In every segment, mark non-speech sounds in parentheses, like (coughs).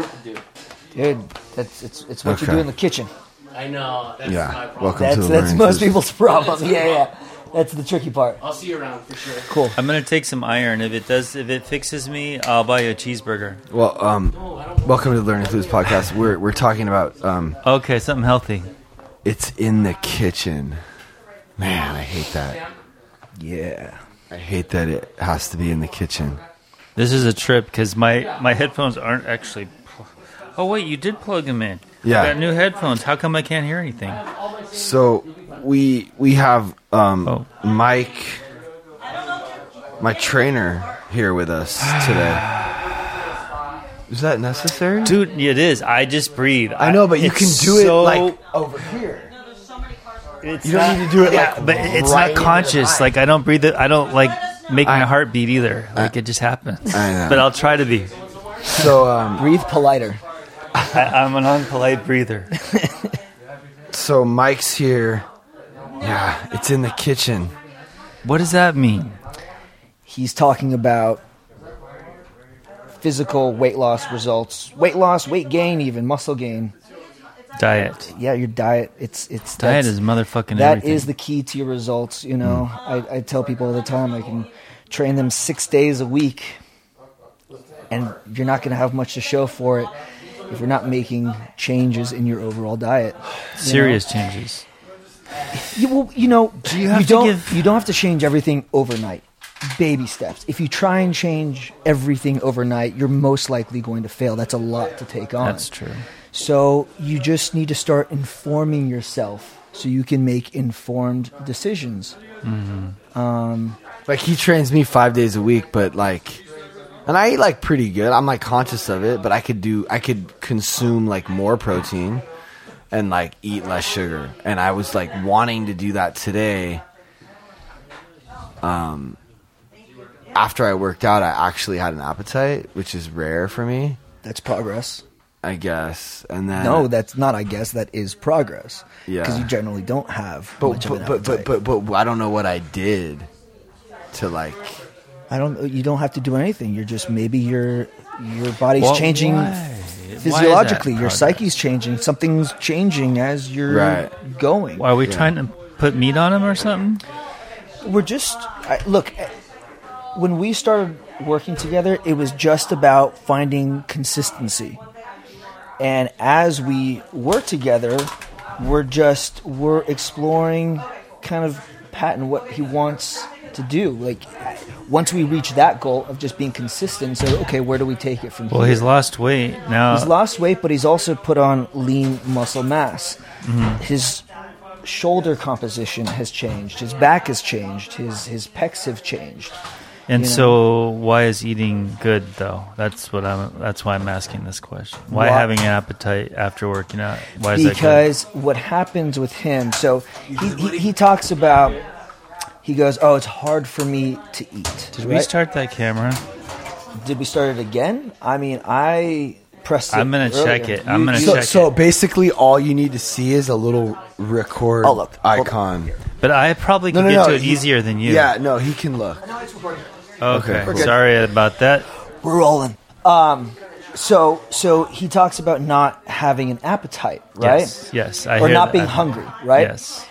work to do. Dude, that's it's it's what you Okay. do in the kitchen. I know. That's my Yeah. problem. Welcome That's to the that's learning most system. people's problem. Yeah, yeah. That's the tricky part. I'll see you around for sure. Cool. I'm gonna take some iron. If it does, if it fixes me, I'll buy you a cheeseburger. Well, um, welcome to the Learning Foods podcast. We're we're talking about um, Okay, something healthy. it's in the kitchen. Man, I hate that. Yeah. I hate that it has to be in the kitchen. This is a trip because my my headphones aren't actually. Pl- Oh wait, you did plug them in. Yeah. I got new headphones. How come I can't hear anything? So we we have um, Oh. Mike, my trainer, here with us today. (sighs) Is that necessary? Dude, it is. I just breathe. I know, but you can it's do it like over here. It's You don't not- need to do it yeah, like but it's not conscious. Like I don't breathe it. I don't like make my heart beat either. Like it just happens. I know. But I'll try to be. So um, Breathe politer. I, I'm an unpolite breather. so Mike's here. Yeah, it's in the kitchen. What does that mean? He's talking about physical weight loss results, weight loss, weight gain, even muscle gain. Diet. Yeah, your diet. It's it's Diet is motherfucking That everything. is the key to your results. You know, I, I tell people all the time I can train them six days a week, and you're not going to have much to show for it if you're not making changes in your overall diet. you know? serious changes. You, well, you know, you have to don't give- you don't have to change everything overnight. Baby steps. If you try and change everything overnight, you're most likely going to fail. That's a lot to take on. That's true. So you just need to start informing yourself so you can make informed decisions. Mm-hmm. Um, like he trains me five days a week, but like, and I eat like pretty good. I'm like conscious of it, but I could do, I could consume like more protein and like eat less sugar. And I was like wanting to do that today. Um, after I worked out, I actually had an appetite, which is rare for me, That's progress. I guess. And then No, that's not. I guess that is progress. Yeah. because you generally don't have but much of but, but, but but but I don't know what I did to like. I don't. You don't have to do anything. You're just maybe your your body's Well, changing why? Why physiologically. Your psyche's changing. Something's changing as you're Right. going. Why are we trying to put meat on him or something? We're just I, look. When we started working together, it was just about finding consistency. And as we work together, we're just we're exploring kind of Pat and what he wants to do. Like once we reach that goal of just being consistent, so okay, where do we take it from Well, here? he's lost weight now. He's lost weight, but he's also put on lean muscle mass. Mm-hmm. His shoulder composition has changed. His back has changed. His his pecs have changed. and you know. so, why is eating good though? That's what I'm. That's why I'm asking this question. Why Why- having an appetite after working out? Why is that good? because what happens with him so he, he, he talks about he goes oh it's hard for me to eat Did we start that camera? did we start it again i mean i pressed it I'm gonna earlier. check it. I'm gonna So, check so it. basically, all you need to see is a little record Oh, look. Icon. But I probably No, could no, get no. to it he- easier than you. Yeah, no, he can look. Okay. cool. Sorry about that. we're rolling um so so he talks about not having an appetite right Yes. Yes. I or hear not being that. hungry right Yes.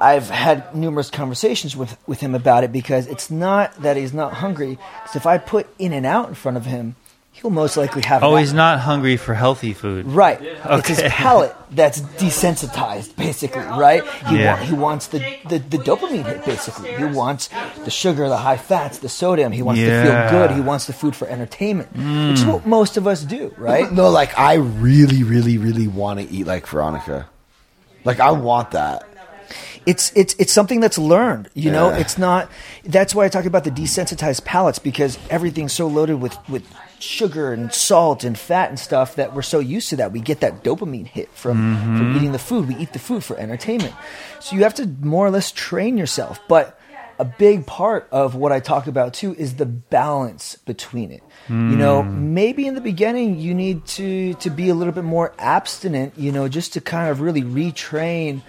I've had numerous conversations with, with him about it because it's not that he's not hungry. Because if I put In and Out in front of him, he'll most likely have. Oh, he's not hungry for healthy food. Right. It's his (laughs) palate that's desensitized, basically, right? He, Yeah. wa- he wants the, the, the dopamine hit, basically. He wants the sugar, the high fats, the sodium. He wants to feel good. He wants the food for entertainment, which is mm. what most of us do, right? No, like I really, really, really want to eat like Veronica. Like I want that. It's it's it's something that's learned you know? Yeah. it's not that's why i talk about the desensitized palates because everything's so loaded with with sugar and salt and fat and stuff that we're so used to that we get that dopamine hit from from mm-hmm. eating the food. We eat the food for entertainment. So you have to more or less train yourself. But a big part of what i talk about too is the balance between it. You know mm. maybe in the beginning you need to to be a little bit more abstinent you know just to kind of really retrain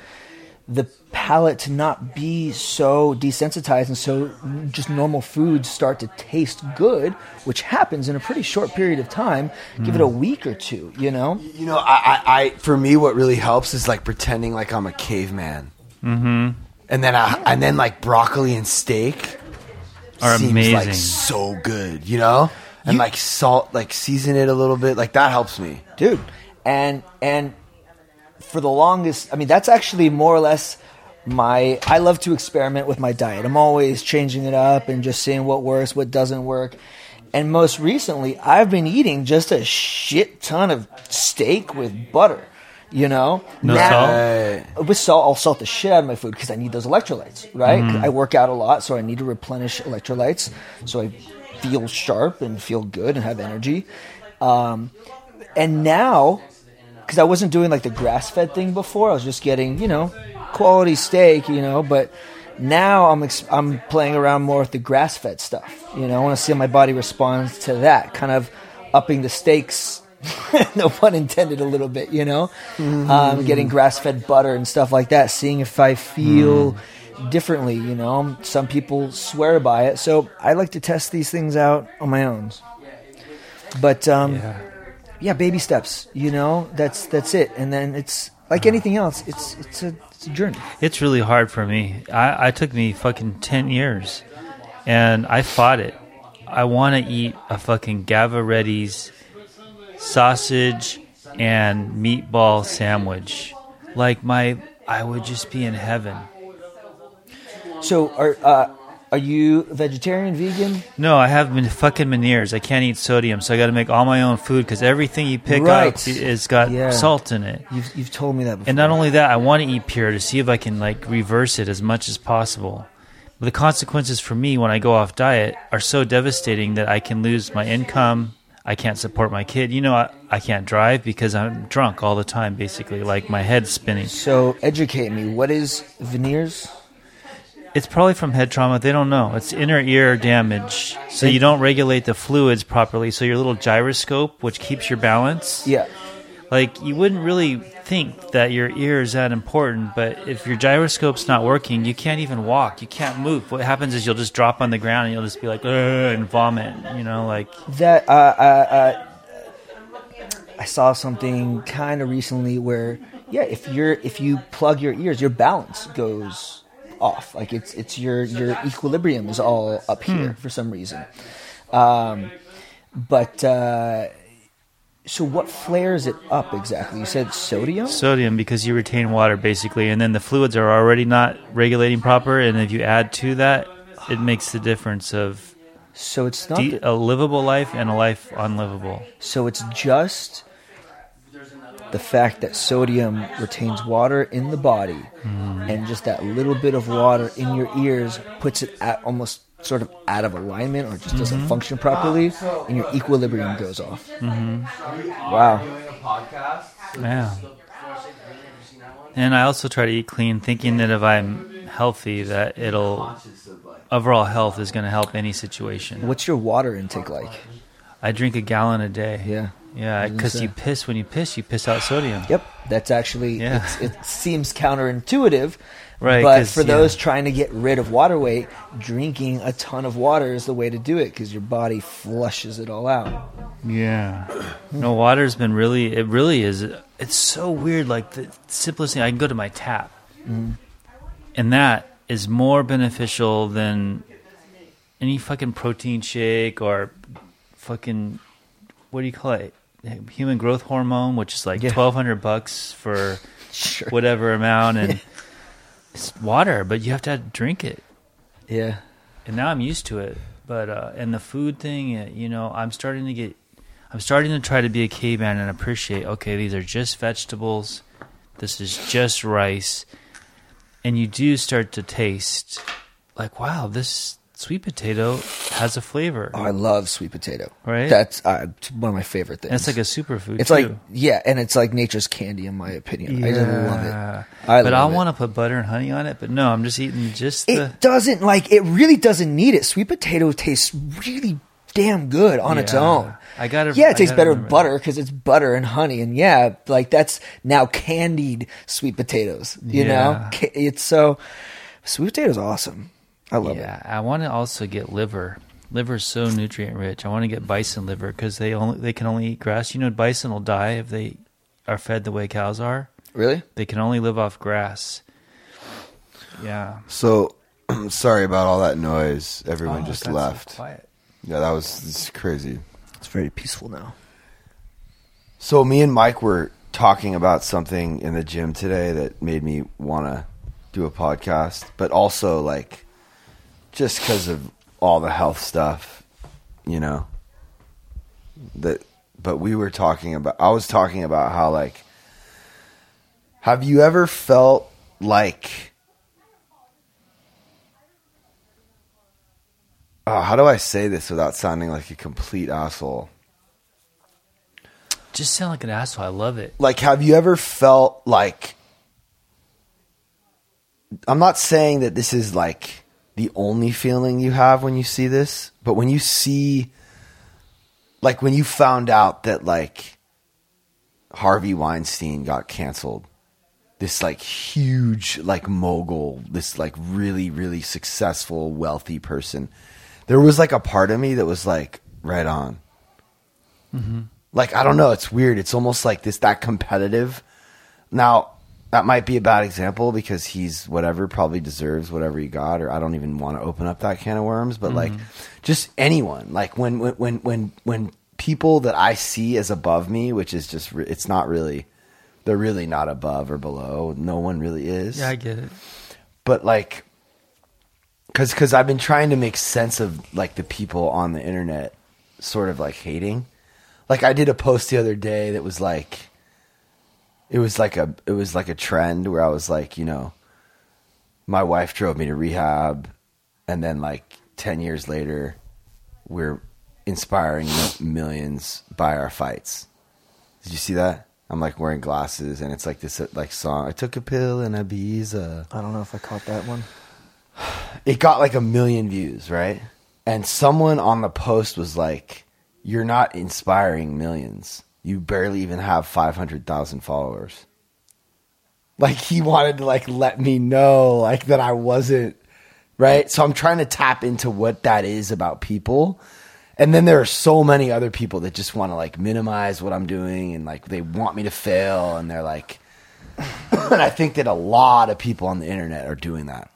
the palate to not be so desensitized and so just normal foods start to taste good, which happens in a pretty short period of time. Give it a week or two, you know? You know, I, I, I for me, what really helps is like pretending like I'm a caveman. Mm-hmm. And then I, and then like broccoli and steak Are seems amazing. like so good, you know. And like salt, like season it a little bit, like that helps me. dude and and for the longest i mean that's actually more or less my i love to experiment with my diet i'm always changing it up and just seeing what works what doesn't work and most recently i've been eating just a shit ton of steak with butter you know No Now- salt? With salt, I'll salt the shit out of my food because I need those electrolytes, right? I work out a lot, so I need to replenish electrolytes so I feel sharp and feel good and have energy. Um, and now, because I wasn't doing like the grass fed thing before, I was just getting, you know, quality steak, you know, but now I'm ex- I'm playing around more with the grass fed stuff. You know, I want to see how my body responds to that, kind of upping the stakes. (laughs) no pun intended, a little bit, you know, um, getting grass fed butter and stuff like that, seeing if I feel differently, you know. Some people swear by it, so I like to test these things out on my own. But um, Yeah. Yeah, baby steps. You know, that's that's it. And then it's like anything else. It's it's a, it's a journey. It's really hard for me. I, I took me fucking ten years, and I fought it. I want to eat a fucking Gavaretti's sausage and meatball sandwich. Like my, I would just be in heaven. So are uh, are you vegetarian, vegan? No, I have been fucking Meniere's. I can't eat sodium, so I got to make all my own food because everything you pick Right. up is got Yeah. salt in it. You've you've told me that before. And not only that, I want to eat pure to see if I can like reverse it as much as possible. But the consequences for me when I go off diet are so devastating that I can lose my income. I can't support my kid. You know, I, I can't drive because I'm drunk all the time, basically. Like my head's spinning. so educate me. What is Meniere's? It's probably from head trauma. They don't know. It's inner ear damage. So you don't regulate the fluids properly. So your little gyroscope, which keeps your balance, Yeah. like you wouldn't really think that your ear is that important but if your gyroscope's not working you can't even walk you can't move what happens is you'll just drop on the ground and you'll just be like and vomit you know like That uh, uh, uh, I saw something kind of recently where yeah, if you're if you plug your ears, your balance goes off. Like it's it's your your equilibrium is all up here for some reason. Um, but uh, so what flares it up exactly? You said sodium. sodium because you retain water basically and then the fluids are already not regulating proper and if you add to that it makes the difference of So it's not. de- the- a livable life and a life unlivable So it's just the fact that sodium retains water in the body, mm. and just that little bit of water in your ears puts it at almost sort of out of alignment or just doesn't mm-hmm. function properly, and your equilibrium goes off. Mm-hmm. Wow. yeah and i also try to eat clean thinking that if i'm healthy that it'll overall health is going to help any situation What's your water intake like? I drink a gallon a day. Yeah. Yeah, I was gonna because you piss when you piss, you piss out sodium. Yep, that's actually Yeah. it's, it seems counterintuitive, Right, But for yeah. those trying to get rid of water weight, drinking a ton of water is the way to do it because your body flushes it all out. Yeah. No, water's been really, it really is. It's so weird. Like the simplest thing, I can go to my tap. Mm-hmm. And that is more beneficial than any fucking protein shake or fucking, what do you call it? Human growth hormone, which is like Yeah. 1200 bucks for (laughs) Sure. whatever amount. And (laughs) it's water, but you have to drink it. Yeah. and now I'm used to it. But uh, and the food thing, uh, you know, I'm starting to get, I'm starting to try to be a caveman and appreciate. Okay, these are just vegetables. This is just rice, and you do start to taste like, wow, this sweet potato has a flavor. Oh, I love sweet potato. Right? That's uh, one of my favorite things. and it's like a superfood. It's too. like yeah, and it's like nature's candy in my opinion. I just love it. I but I want to put butter and honey on it. But no, I'm just eating just the. It doesn't like it really doesn't need it. Sweet potato tastes really damn good on its own. I gotta- Yeah, it tastes better with butter because it's butter and honey, and yeah, like that's now candied sweet potatoes. You know, Yeah. Ca- it's so sweet potatoes awesome. I love it. Yeah, I want to also get liver. Liver is so nutrient rich. I want to get bison liver because they only they can only eat grass. You know, bison will die if they are fed the way cows are. Really? They can only live off grass. Yeah. So, (clears throat) sorry about all that noise. Everyone Oh, just that's so left. quiet. Yeah, that was this crazy. It's very peaceful now. So me and Mike were talking about something in the gym today that made me want to do a podcast, but also like just because of all the health stuff, you know. That, but we were talking about. I was talking about how like, have you ever felt like? Oh, how do I say this without sounding like a complete asshole? Just sound like an asshole. I love it. like have you ever felt like I'm not saying that this is like the only feeling you have when you see this, but when you see like when you found out that like Harvey Weinstein got canceled, this like huge like mogul, this like really really successful wealthy person, there was like a part of me that was like right on mm-hmm. like I don't know, it's weird. It's almost like this that competitive. Now, that might be a bad example because he's whatever probably deserves whatever he got or I don't even want to open up that can of worms, but like mm-hmm. just anyone, like when when when when when people that I see as above me, which is just it's not really they're really not above or below. No one really is Yeah, I get it. but like because because i've been trying to make sense of like the people on the internet sort of like hating like i did a post the other day that was like it was like a it was like a trend where i was like you know my wife drove me to rehab and then like 10 years later we're inspiring millions by our fights did you see that i'm like wearing glasses and it's like this uh, like song i took a pill in ibiza I don't know if I caught that one. it got like a million views, right? And someone on the post was like, "You're not inspiring millions. You barely even have 500,000 followers." Like he wanted to like let me know like that I wasn't right? So I'm trying to tap into what that is about people. And then there are so many other people that just want to like minimize what I'm doing and like they want me to fail and they're like (coughs) and I think that a lot of people on the internet are doing that.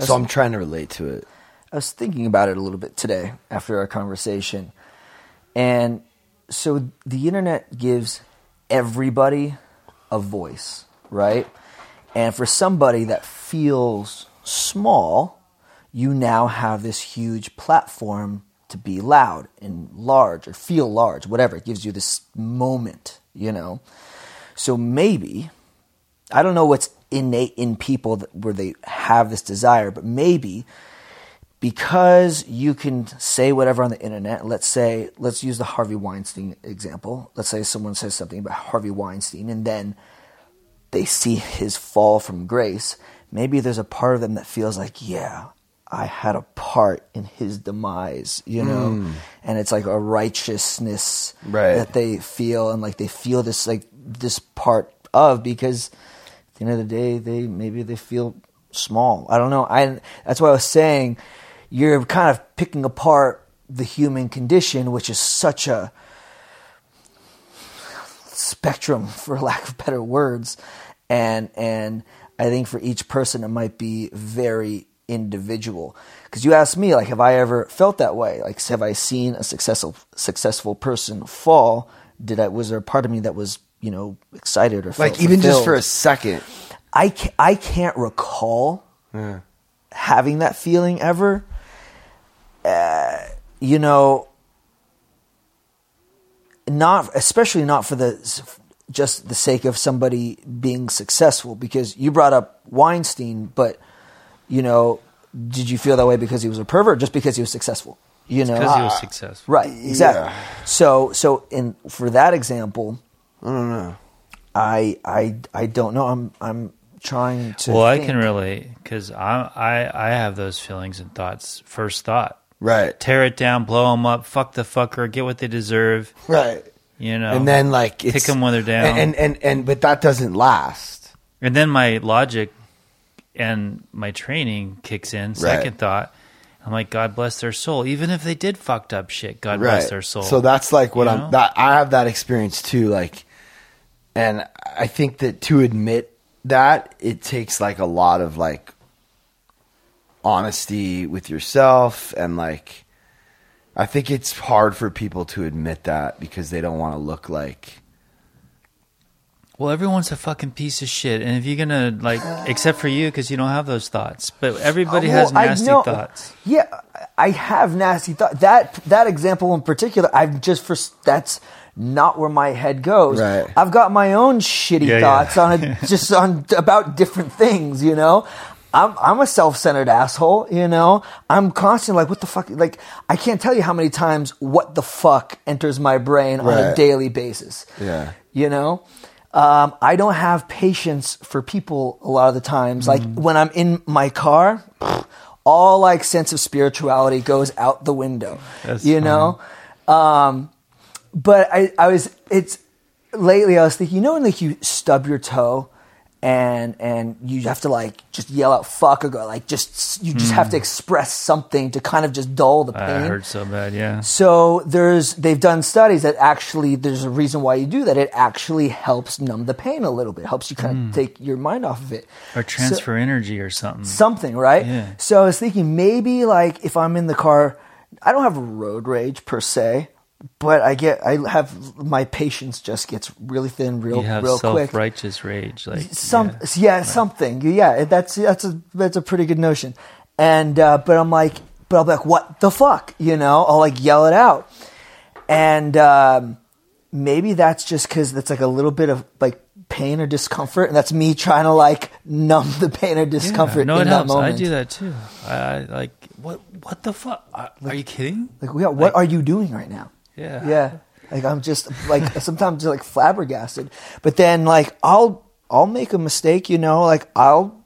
So I'm trying to relate to it. I was thinking about it a little bit today after our conversation. And so the internet gives everybody a voice, right? And for somebody that feels small, you now have this huge platform to be loud and large or feel large, whatever. It gives you this moment, you know? So maybe I don't know what's innate in people that, where they have this desire, but maybe because you can say whatever on the internet. Let's say, let's use the Harvey Weinstein example. Let's say someone says something about Harvey Weinstein, and then they see his fall from grace. Maybe there's a part of them that feels like, yeah, I had a part in his demise, you know, hmm. and it's like a righteousness Right. that they feel, and like they feel this like this part of because at the end of the day, they maybe they feel small. I don't know. I that's why I was saying you're kind of picking apart the human condition, which is such a spectrum, for lack of better words, and and I think for each person it might be very individual. Because you asked me, like, have I ever felt that way? Like, have I seen a successful successful person fall? Did I was there a part of me that was you know excited or Like even just for a second. I can't, I can't recall having that feeling ever. Uh, you know, not especially not for the just the sake of somebody being successful. Because you brought up Weinstein, but you know, did you feel that way because he was a pervert, or just because he was successful? You know, Because he was successful. Right, exactly. So, so in for that example, I don't know. I I I don't know. I'm I'm trying to. Well, I can relate because I, I I have those feelings and thoughts. First thought Right. tear it down, blow them up, fuck the fucker, get what they deserve. Right. You know, And then like it's, 'em when they're down. And, and and but that doesn't last. And then my logic and my training kicks in. Second Right. thought, I'm like, God bless their soul. Even if they did fucked up shit, God bless their soul. So that's like what You I'm. know? That I have that experience too. Like, and I think that to admit that it takes like a lot of like honesty with yourself and like. I think it's hard for people to admit that because they don't want to look like. well, everyone's a fucking piece of shit. And if you're gonna like, except for you, because you don't have those thoughts, but everybody uh, Well, has I nasty know- thoughts. Yeah, I have nasty thoughts. That that example in particular, I've just for that's not where my head goes. Right. I've got my own shitty Yeah, yeah. thoughts on a, (laughs) just on about different things. You know, I'm I'm a self centered asshole. You know, I'm constantly like, what the fuck? Like, I can't tell you how many times what the fuck enters my brain on a daily basis. Yeah. You know. Um, I don't have patience for people a lot of the times. Like when I'm in my car, all like sense of spirituality goes out the window. That's you know? Um, but I, I was it's lately I was thinking, you know when like you stub your toe and and you have to like just yell out fuck or go like just you just have to hmm. express something to kind of just dull the pain. I hurt so bad, yeah. So there's they've done studies that actually there's a reason why you do that. It actually helps numb the pain a little bit. Helps you kind of hmm. take your mind off of it. Or transfer energy or something. Something, right? Yeah. So I was thinking maybe like if I'm in the car, I don't have road rage per se, but I get I have my patience just gets really thin real real quick. righteous rage, like Some yeah. yeah, something. Yeah, that's that's a that's a pretty good notion. And uh, but I'm like, but I'll be like, what the fuck? You know, I'll like yell it out, and um, maybe that's just because that's like a little bit of like pain or discomfort, and that's me trying to like numb the pain or discomfort Yeah, no, in it that helps. moment. I do that too. I, I like what? What the fuck? Are, are you kidding? Like, yeah, what are you doing right now? Yeah. Yeah. Like I'm just like (laughs) sometimes just like flabbergasted. But then like I'll I'll make a mistake, you know, like I'll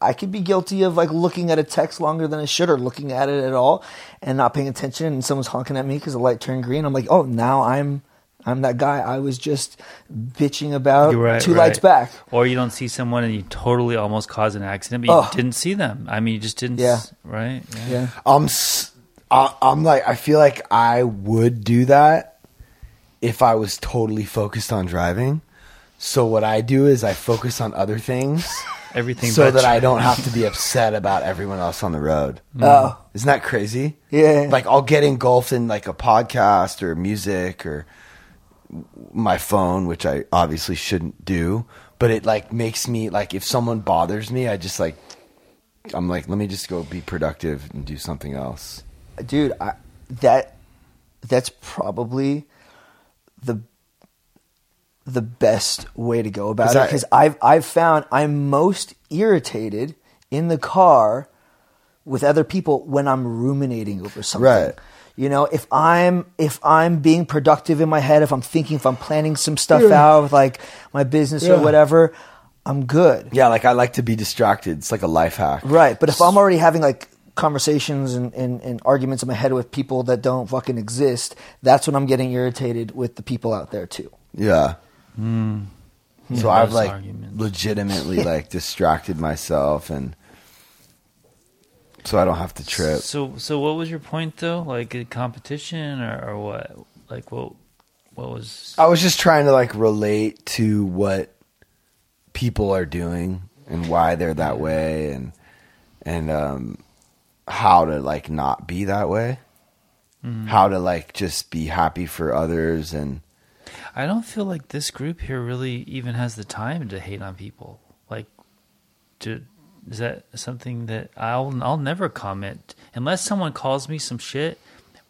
I could be guilty of like looking at a text longer than I should or looking at it at all and not paying attention and someone's honking at me because the light turned green. I'm like, oh now I'm I'm that guy I was just bitching about right, two right. lights back. Or you don't see someone and you totally almost cause an accident, but you Oh. didn't see them. I mean, you just didn't. Yeah. s- Right. Yeah. I'm um, s- I, I'm like I feel like I would do that if I was totally focused on driving. So what I do is I focus on other things (laughs) Everything. so but that. I don't have to be (laughs) upset about everyone else on the road. Mm. Oh. oh. Isn't that crazy? Yeah. Like I'll get engulfed in like a podcast or music or my phone, which I obviously shouldn't do, but it like makes me like if someone bothers me, I just like I'm like let me just go be productive and do something else. Dude I, that that's probably the the best way to go about it because I've I've found I'm most irritated in the car with other people when I'm ruminating over something. Right. You know, if I'm if I'm being productive in my head, if I'm thinking, if I'm planning some stuff out with like my business or whatever, I'm good. Yeah, like I like to be distracted. It's like a life hack. Right. But if I'm already having like conversations and, and, and arguments in my head with people that don't fucking exist, that's when I'm getting irritated with the people out there too. Yeah. Hmm. So I've like arguments. legitimately (laughs) like distracted myself and so I don't have to trip. So, so what was your point though? Like a competition or, or what? Like what? What was? I was just trying to like relate to what people are doing and why they're that way and and um how to like not be that way. Mm-hmm. How to like just be happy for others and I don't feel like this group here really even has the time to hate on people. Like, to is that something that I'll I'll never comment unless someone calls me some shit.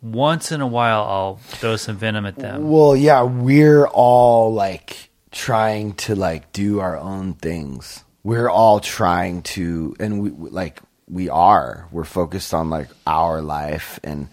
Once in a while, I'll throw some venom at them. Well, yeah, we're all like trying to like do our own things. We're all trying to, and we like we are. We're focused on like our life, and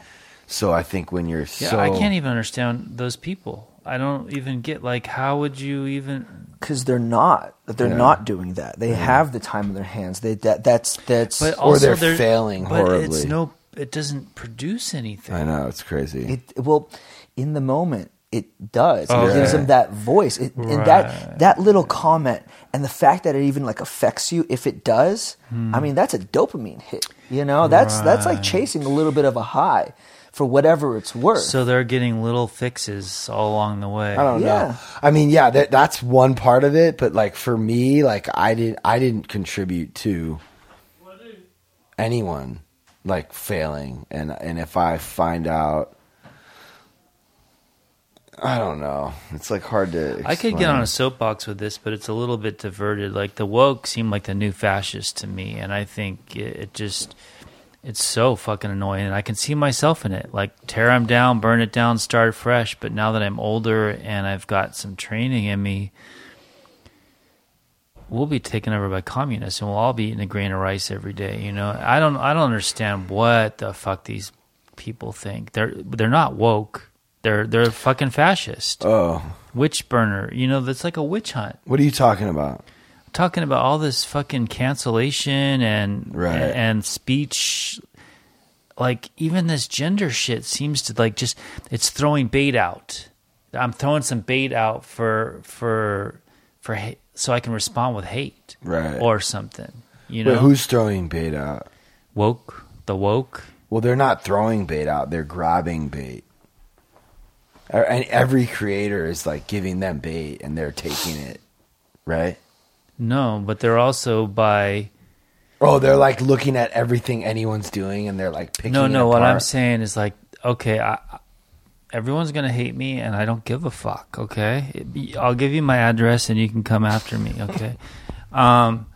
so I think when you're Yeah, so I can't even understand those people. I don't even get like how would you even Because they're not. That they're Yeah. not doing that. They have the time in their hands. They that that's that's But Or also they're failing but It's no, it doesn't produce anything. I know it's crazy. It well, in the moment, it does. Oh, it gives them that voice, it, and that that little comment, and the fact that it even like affects you. If it does, I mean, that's a dopamine hit. You know, that's that's like chasing a little bit of a high for whatever it's worth. So they're getting little fixes all along the way. I don't Yeah. know. I mean, yeah, that, that's one part of it, but like for me, like I did, I didn't contribute to anyone like failing, and and if I find out, I don't know. It's like hard to. I could get on a soapbox with this, but it's a little bit diverted. Like the woke seem like the new fascists to me, and I think it, it just it's so fucking annoying. And I can see myself in it. Like tear them down, burn it down, start fresh. But now that I'm older and I've got some training in me, we'll be taken over by communists, and we'll all be eating a grain of rice every day. You know, I don't, I don't understand what the fuck these people think. They're they're not woke. They're they're fucking fascist Oh, witch burner. You know, that's like a witch hunt. what are you talking about? Talking about all this fucking cancellation and Right. and speech. Like even this gender shit seems to like just it's throwing bait out. I'm throwing some bait out for for for hate, so I can respond with hate Right. or something. You Wait, know, who's throwing bait out? woke the woke. Well, they're not throwing bait out; they're grabbing bait. And every creator is like giving them bait, and they're taking it, right? No, but they're also by Oh, they're like looking at everything anyone's doing, and they're like picking. No, no. What I'm saying is like, okay, I, everyone's gonna hate me, and I don't give a fuck. Okay, I'll give you my address, and you can come after me. Okay. (laughs) um,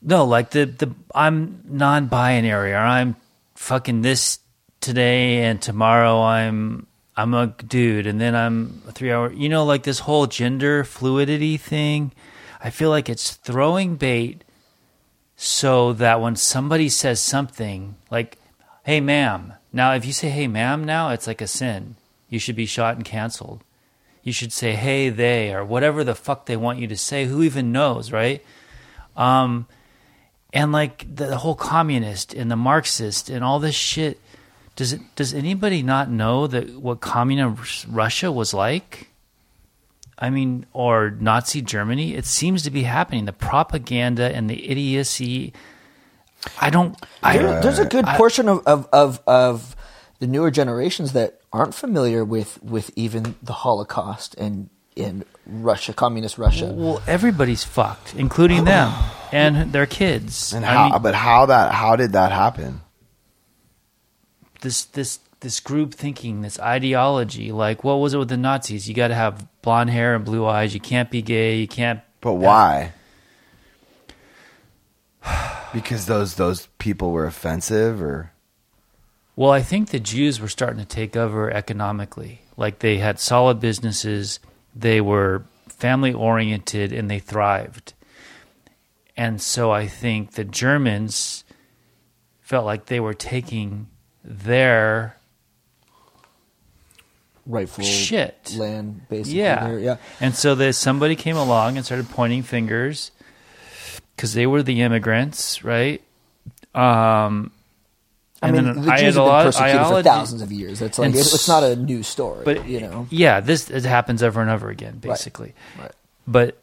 no, like the the I'm non-binary, or I'm fucking this today, and tomorrow I'm I'm a dude, and then I'm a three hour. You know, like this whole gender fluidity thing. I feel like it's throwing bait so that when somebody says something like, hey, ma'am, now if you say, hey, ma'am, now it's like a sin. You should be shot and canceled. You should say, hey, they, or whatever the fuck they want you to say. Who even knows, right? Um, and like the, the whole communist and the Marxist and all this shit. Does it? Does anybody not know that what communist Russia was like? I mean, or Nazi Germany. It seems to be happening. The propaganda and the idiocy. I don't. I There- there's a good portion of, of, of, of the newer generations that aren't familiar with, with even the Holocaust and in Russia, communist Russia. Well, everybody's fucked, including them (sighs) and their kids. And I how? mean, but how that? How did that happen? This this this group thinking, this ideology, like what was it with the Nazis? You got to have blonde hair and blue eyes. You can't be gay. You can't. But why? (sighs) because those those people were offensive, or Well, I think the Jews were starting to take over economically. Like they had solid businesses, they were family oriented, and they thrived. And so I think the Germans felt like they were taking their Rightful shit. land, basically. Yeah. there, yeah. And so that somebody came along and started pointing fingers because they were the immigrants, right? Um, I and mean, the I Jews had have a been persecuted for thousands of years. It's like it's, it's not a new story, but you know. yeah, this it happens over and over again, basically. Right. But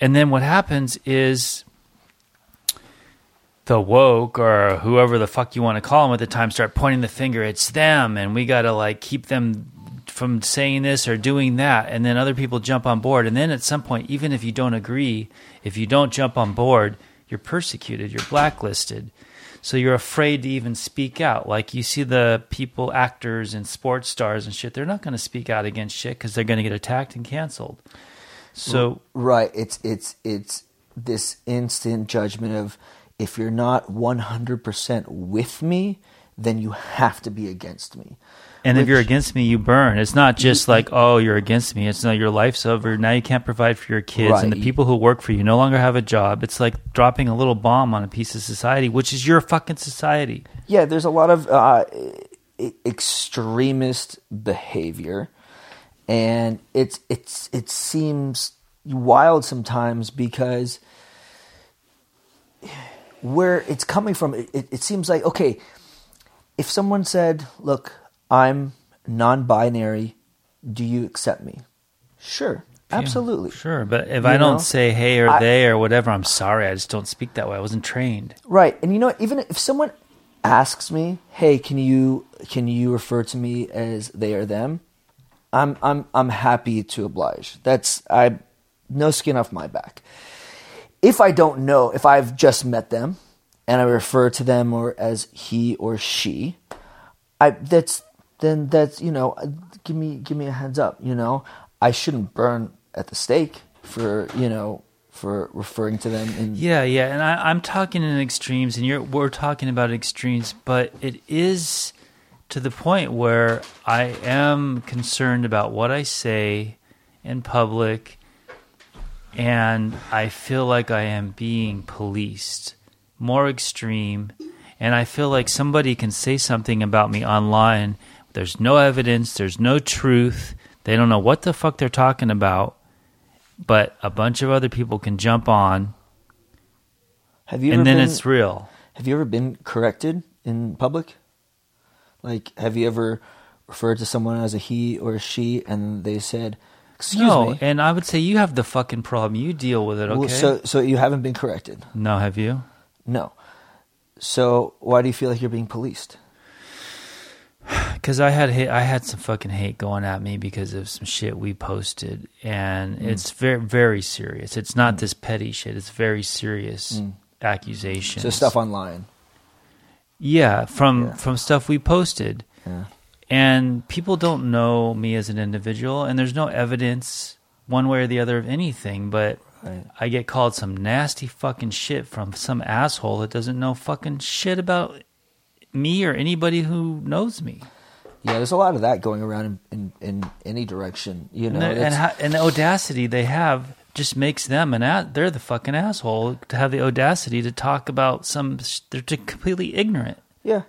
and then what happens is the woke or whoever the fuck you want to call them at the time start pointing the finger. It's them, and we got to like keep them from saying this or doing that. And then other people jump on board. And then at some point, even if you don't agree, if you don't jump on board, you're persecuted. You're blacklisted. So you're afraid to even speak out. Like you see the people, actors and sports stars and shit. They're not going to speak out against shit because they're going to get attacked and canceled. So Right. It's it's it's this instant judgment of if you're not 100% with me, then you have to be against me. And if you're against me, you burn. It's not just like, oh, you're against me. It's not your life's over. Now you can't provide for your kids, and the people who work for you no longer have a job. It's like dropping a little bomb on a piece of society, which is your fucking society. Yeah, there's a lot of uh, extremist behavior, and it's it's it seems wild sometimes because where it's coming from, it, it, it seems like okay, if someone said, "Look, I'm non-binary. Do you accept me?" Sure, absolutely. Sure, but if You I don't know? say hey or I- they or whatever, I'm sorry. I just don't speak that way. I wasn't trained. Right. And you know what? Even if someone asks me, "Hey, can you can you refer to me as they or them?" I'm I'm I'm happy to oblige. That's I no skin off my back. If I don't know, if I've just met them and I refer to them or as he or she, I that's then that's you know give me give me a heads up. You know I shouldn't burn at the stake for you know for referring to them in Yeah, yeah, and I, I'm talking in extremes, and you're we're talking about extremes, but it is to the point where I am concerned about what I say in public, and I feel like I am being policed, more extreme, and I feel like somebody can say something about me online. There's no evidence, there's no truth. They don't know what the fuck they're talking about, but a bunch of other people can jump on Have you ever and then been, it's real. Have you ever been corrected in public? Like, have you ever referred to someone as a he or a she, and they said, "Excuse no, me"? and I would say you have the fucking problem. You deal with it, okay? Well, so, so you haven't been corrected? no, have you? No. So why do you feel like you're being policed? (sighs) Because I had hate, I had some fucking hate going at me because of some shit we posted, and Mm. it's very very serious. It's not this petty shit. It's very serious accusations. Mm. So stuff online. yeah, from Yeah. from stuff we posted, Yeah. And people don't know me as an individual, and there's no evidence one way or the other of anything. But Right. I get called some nasty fucking shit from some asshole that doesn't know fucking shit about me or anybody who knows me. Yeah, there's a lot of that going around in, in, in any direction. You know, and, the, and, and the audacity they have just makes them an a- they're the fucking asshole to have the audacity to talk about some sh- they're completely ignorant. Yeah,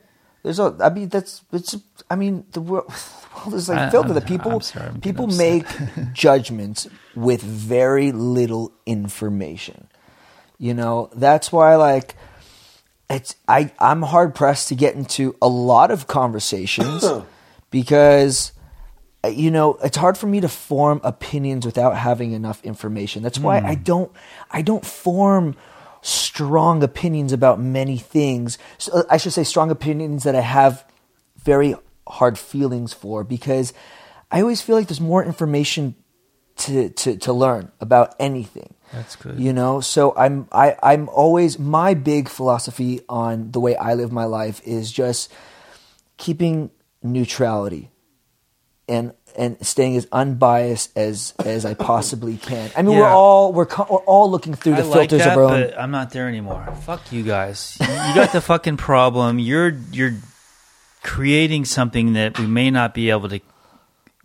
there's a. I mean, that's. It's. I mean, the world, (laughs) the world is like I- filled with I'm- it. People. I'm sorry, I'm people make (laughs) judgments with very little information. You know, that's why like it's. I I'm hard pressed to get into a lot of conversations (clears throat) because. uh, You know, it's hard for me to form opinions without having enough information. That's why I don't. I don't form strong opinions about many things. So, uh, I should say strong opinions that I have very hard feelings for because I always feel like there's more information to, to, to learn about anything. That's good. You know, so I'm I, I'm always my big philosophy on the way I live my life is just keeping neutrality and and staying as unbiased as as I possibly (laughs) can. I mean, we're all we're co- we're all looking through the I like filters that, of our own. but I'm not there anymore. Fuck you guys. You you got the fucking problem. You're you're creating something that we may not be able to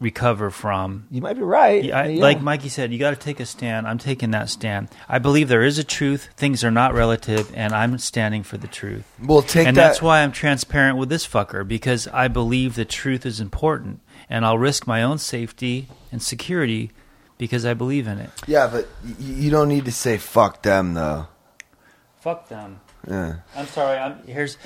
recover from. You might be right. I, Yeah. Like Mikey said, you got to take a stand. I'm taking that stand. I believe there is a truth. Things are not relative, and I'm standing for the truth. Well, take and that. that's why I'm transparent with this fucker because I believe the truth is important, and I'll risk my own safety and security because I believe in it. Yeah, but you don't need to say fuck them though. Fuck them. Yeah. I'm sorry. I'm here's,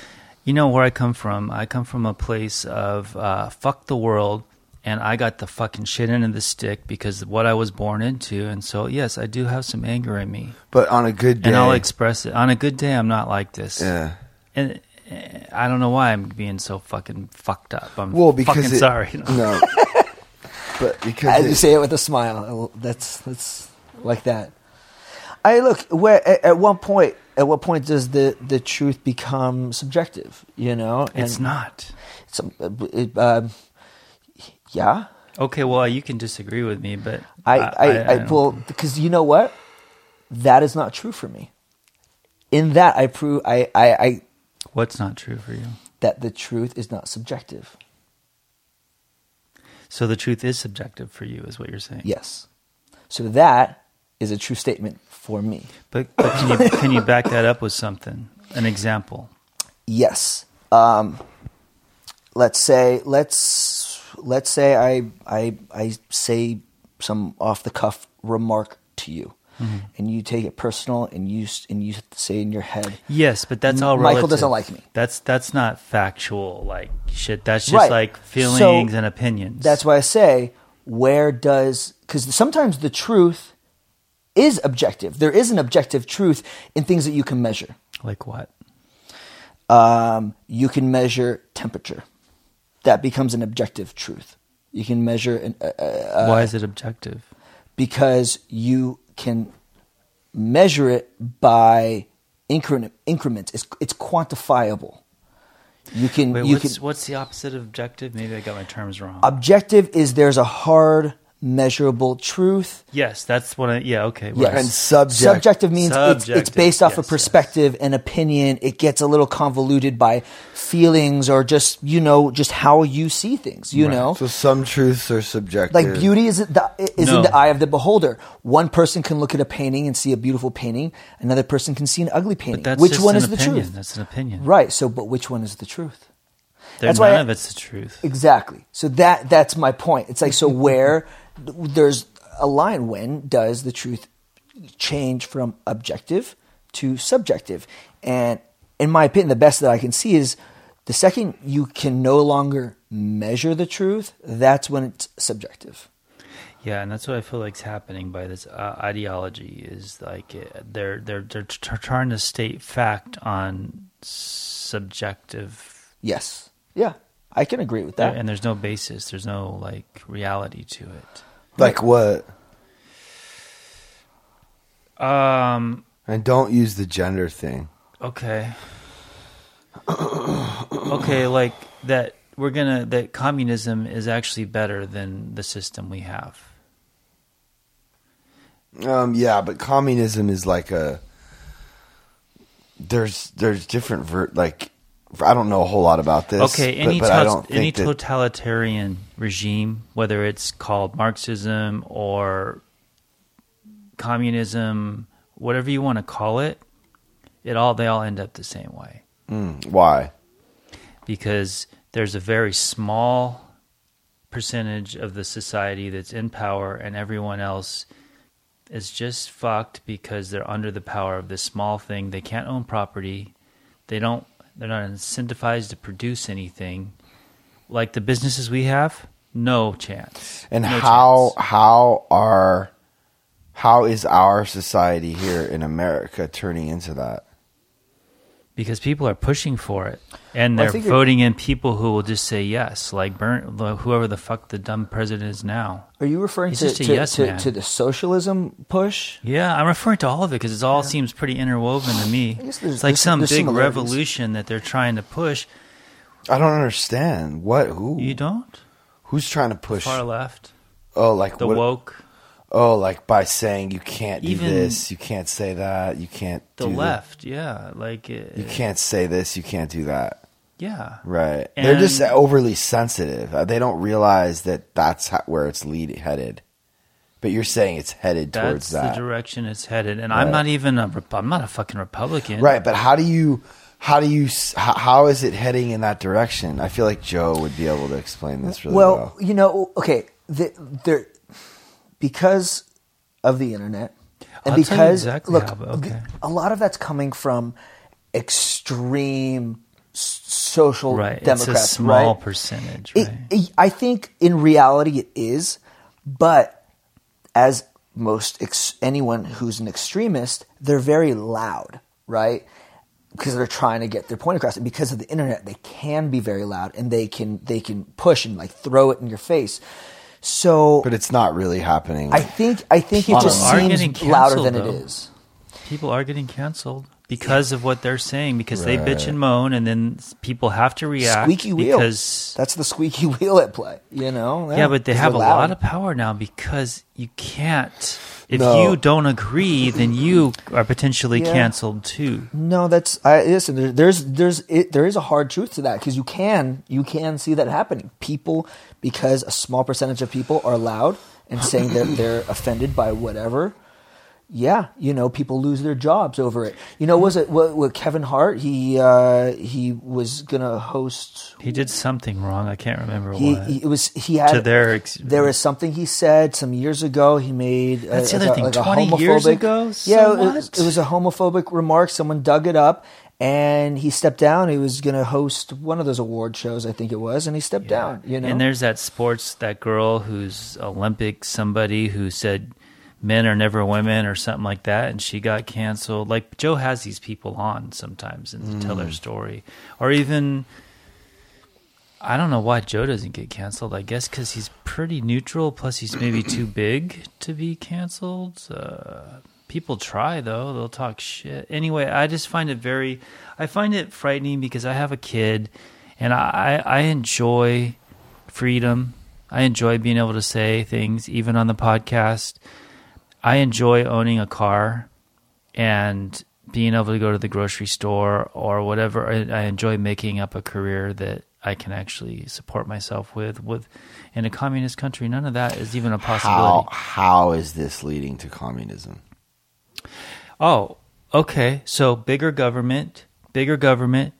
you know where I come from. I come from a place of uh, fuck the world, and I got the fucking shit of the stick because of what I was born into, and so yes, I do have some anger in me, But on a good day. and I'll express it. On a good day, I'm not like this, yeah. and I don't know why I'm being so fucking fucked up. I'm Well, because fucking it- sorry. No. (laughs) but because As you it- say it with a smile. That's that's like that. I look where at, at one point. At what point does the, the truth become subjective? You know, it's not. Some, uh, it, um, yeah, Okay, well, you can disagree with me, but I, I, I, don't- well, because you know what, that is not true for me. In that, I prove I, I, I what's not true for you? that the truth is not subjective. So the truth is subjective for you, is what you're saying. Yes, so that is a true statement for me. But, but can you can you back that up with something? An example. Yes. Um, let's say let's let's say I I I say some off the cuff remark to you, Mm-hmm. and you take it personal and you and you say in your head, Yes, but that's all. Michael relative. doesn't like me. That's that's not factual like shit. That's just Right. like feelings So, and opinions. That's why I say, where does because sometimes the truth is objective. There is an objective truth in things that you can measure. like what? Um, you can measure temperature. That becomes an objective truth. You can measure an, uh, uh, why is it objective? because you can measure it by increment, increments. It's, it's quantifiable. You can Wait, you what's can what's the opposite of objective? Maybe I got my terms wrong. objective is there's a hard measurable truth yes, that's what I. Yeah, okay. Yes. right. And subject- Subjective means it's, it's based off yes, of yes. perspective and opinion. It gets a little convoluted by feelings or just you know just how you see things. You Right. know, So some truths are subjective. like beauty is the, is No. in the eye of the beholder. One person can look at a painting and see a beautiful painting. Another person can see an ugly painting. But that's which one an is the truth? That's an opinion. Right. So, but which one is the truth? There, That's none why I- of it's the truth. Exactly. So that that's my point. It's like so (laughs) where there's a line when does the truth change from objective to subjective? And in my opinion, the best that I can see is the second you can no longer measure the truth, that's when it's subjective. Yeah, and that's what I feel like's happening by this uh, ideology is like uh, they're they're they're trying to state fact on subjective, Yes. Yeah. I can agree with that. and there's no basis. There's no like reality to it. Like what? Um. And don't use the gender thing. Okay. okay, like that. We're gonna that communism is actually better than the system we have. Um, yeah, but communism is like a. There's there's different ver- like I don't know a whole lot about this. Okay, any but, tot- any think that, totalitarian regime, whether it's called Marxism or communism, whatever you want to call it, it all they all end up the same way Mm, why? because there's a very small percentage of the society that's in power and everyone else is just fucked because they're under the power of this small thing. They can't own property. They don't they're not incentivized to produce anything. Like the businesses we have, no chance. And No how chance. how are how is our society here in America turning into that? Because people are pushing for it and they're it- voting in people who will just say yes, like Burn, whoever the fuck the dumb president is now. Are you referring He's to, to, yes to, to the socialism push? Yeah, I'm referring to all of it because it all seems pretty interwoven to me. It's like some big revolution that they're trying to push. I don't understand. What who You don't? who's trying to push the Far left, Oh, like the what, woke, Oh, like by saying you can't do Even this, you can't say that, you can't the do that. left. Yeah, like uh, You can't say this, you can't do that. Yeah, Right. They're just overly sensitive. Uh, They don't realize that that's how, where it's lead headed. But you're saying it's headed towards that's that. the direction it's headed. And I'm not even a. Rep- I'm not a fucking Republican. Right, but how do you how do you how, how is it heading in that direction? I feel like Joe would be able to explain this really well. well, you know, okay, the, there because of the internet and I'll because exactly look, how, okay. a lot of that's coming from extreme social right. Democrats, it's a small right? percentage. It- it- I think in reality it is, but as most ex- anyone who's an extremist, they're very loud, right? Because they're trying to get their point across, and because of the internet, they can be very loud, and they can they can push and like throw it in your face. So but it's not really happening. I think I think it just seems louder canceled, than it though. is. People are getting canceled because of what they're saying because they bitch and moan and then people have to react Squeaky wheel. because That's the squeaky (laughs) wheel at play. You know. yeah, but they have a lot of power now because you can't if No. you don't agree then you are potentially Yeah. canceled too. No, that's I listen. There, there's there's it, there is a hard truth to that because you can you can see that happening. People because a small percentage of people are loud and saying that they're offended by whatever. Yeah, you know, people lose their jobs over it. You know, was it what, what Kevin Hart? He uh, he was gonna host. He did something wrong. I can't remember He, what. he it was he had to their ex- there was something he said some years ago. He made That's the other a- thing, like 20 years ago? So yeah, it, it was a homophobic remark. Someone dug it up, and he stepped down. He was gonna host one of those award shows, I think it was, and he stepped down. You know, And there's that sports that girl who's Olympic somebody who said men are never women or something like that, and she got canceled. Like Joe has these people on sometimes and tell Mm. their story, or even. I don't know why Joe doesn't get canceled. I guess because he's pretty neutral. Plus, he's maybe too (clears throat) big to be canceled. Uh, people try though; they'll talk shit. Anyway, I just find it very, I find it frightening because I have a kid, and I I enjoy freedom. I enjoy being able to say things, even on the podcast. I enjoy owning a car and being able to go to the grocery store or whatever. I, I enjoy making up a career that I can actually support myself with. With in a communist country, none of that is even a How possibility. how is this leading to communism? Oh, okay. So bigger government, bigger government.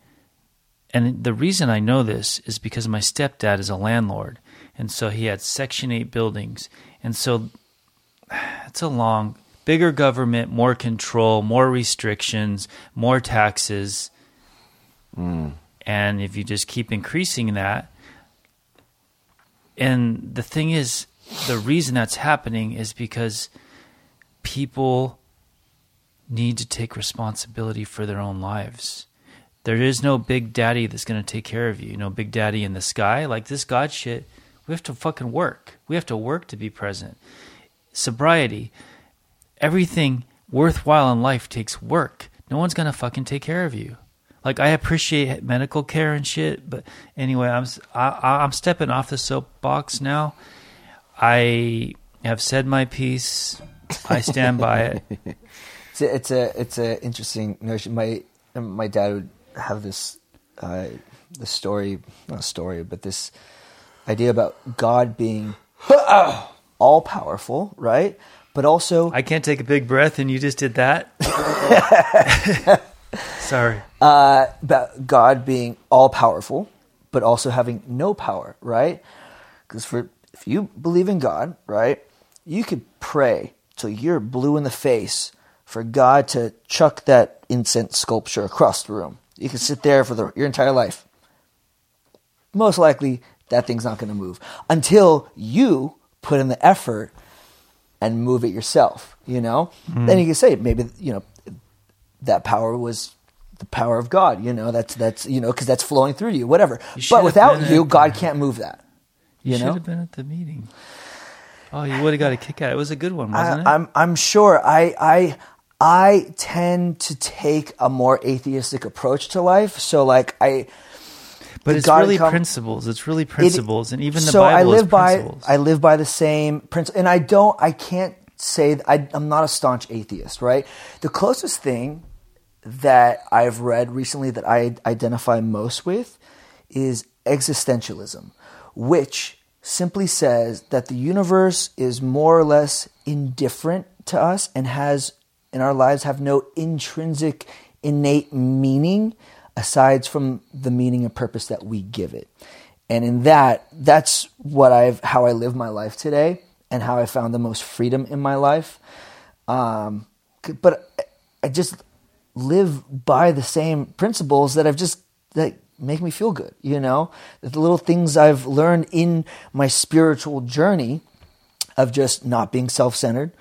And the reason I know this is because my stepdad is a landlord. And so he had Section 8 buildings. And so it's a long, bigger government, more control, more restrictions, more taxes. And if you just keep increasing that, and the thing is, the reason that's happening is because people need to take responsibility for their own lives. There is no big daddy that's going to take care of you. No big daddy in the sky. Like this God shit, we have to fucking work. We have to work to be present. Sobriety, everything worthwhile in life takes work. No one's going to fucking take care of you. Like I appreciate medical care and shit, but anyway, I'm s- I, I'm stepping off the soapbox now. I have said my piece. I stand by it. (laughs) It's a, it's a it's a interesting notion. My my dad would have this uh, this story, not story, but this idea about God being (coughs) (coughs) all powerful, right? But also I can't take a big breath, and you just did that. (laughs) Sorry. uh, about God being all powerful, but also having no power, right? Because for if you believe in God, right, you could pray till you're blue in the face for God to chuck that incense sculpture across the room. You can sit there for the, your entire life. Most likely, that thing's not going to move until you put in the effort and move it yourself. You know, then mm. you can say maybe you know that power was the power of God. You know, that's that's you know because that's flowing through you, whatever. You But without you, God can't move that. You, You should know? have been at the meeting. Oh, you would have got a kick out. It was a good one, I, wasn't it? I'm I'm sure. I I I tend to take a more atheistic approach to life. So like I. but it's God really come- principles. It's really it- principles, and even the so Bible I live is by principles. I live by the same principle, and I don't. I can't say I, I'm not a staunch atheist. Right. The closest thing that I've read recently that I identify most with is existentialism, which simply says that the universe is more or less indifferent to us and has in our lives have no intrinsic innate meaning aside from the meaning and purpose that we give it. And in that, that's what I've how I live my life today and how I found the most freedom in my life. Um, but I just live by the same principles that I've just that make me feel good. You know, the little things I've learned in my spiritual journey of just not being self-centered,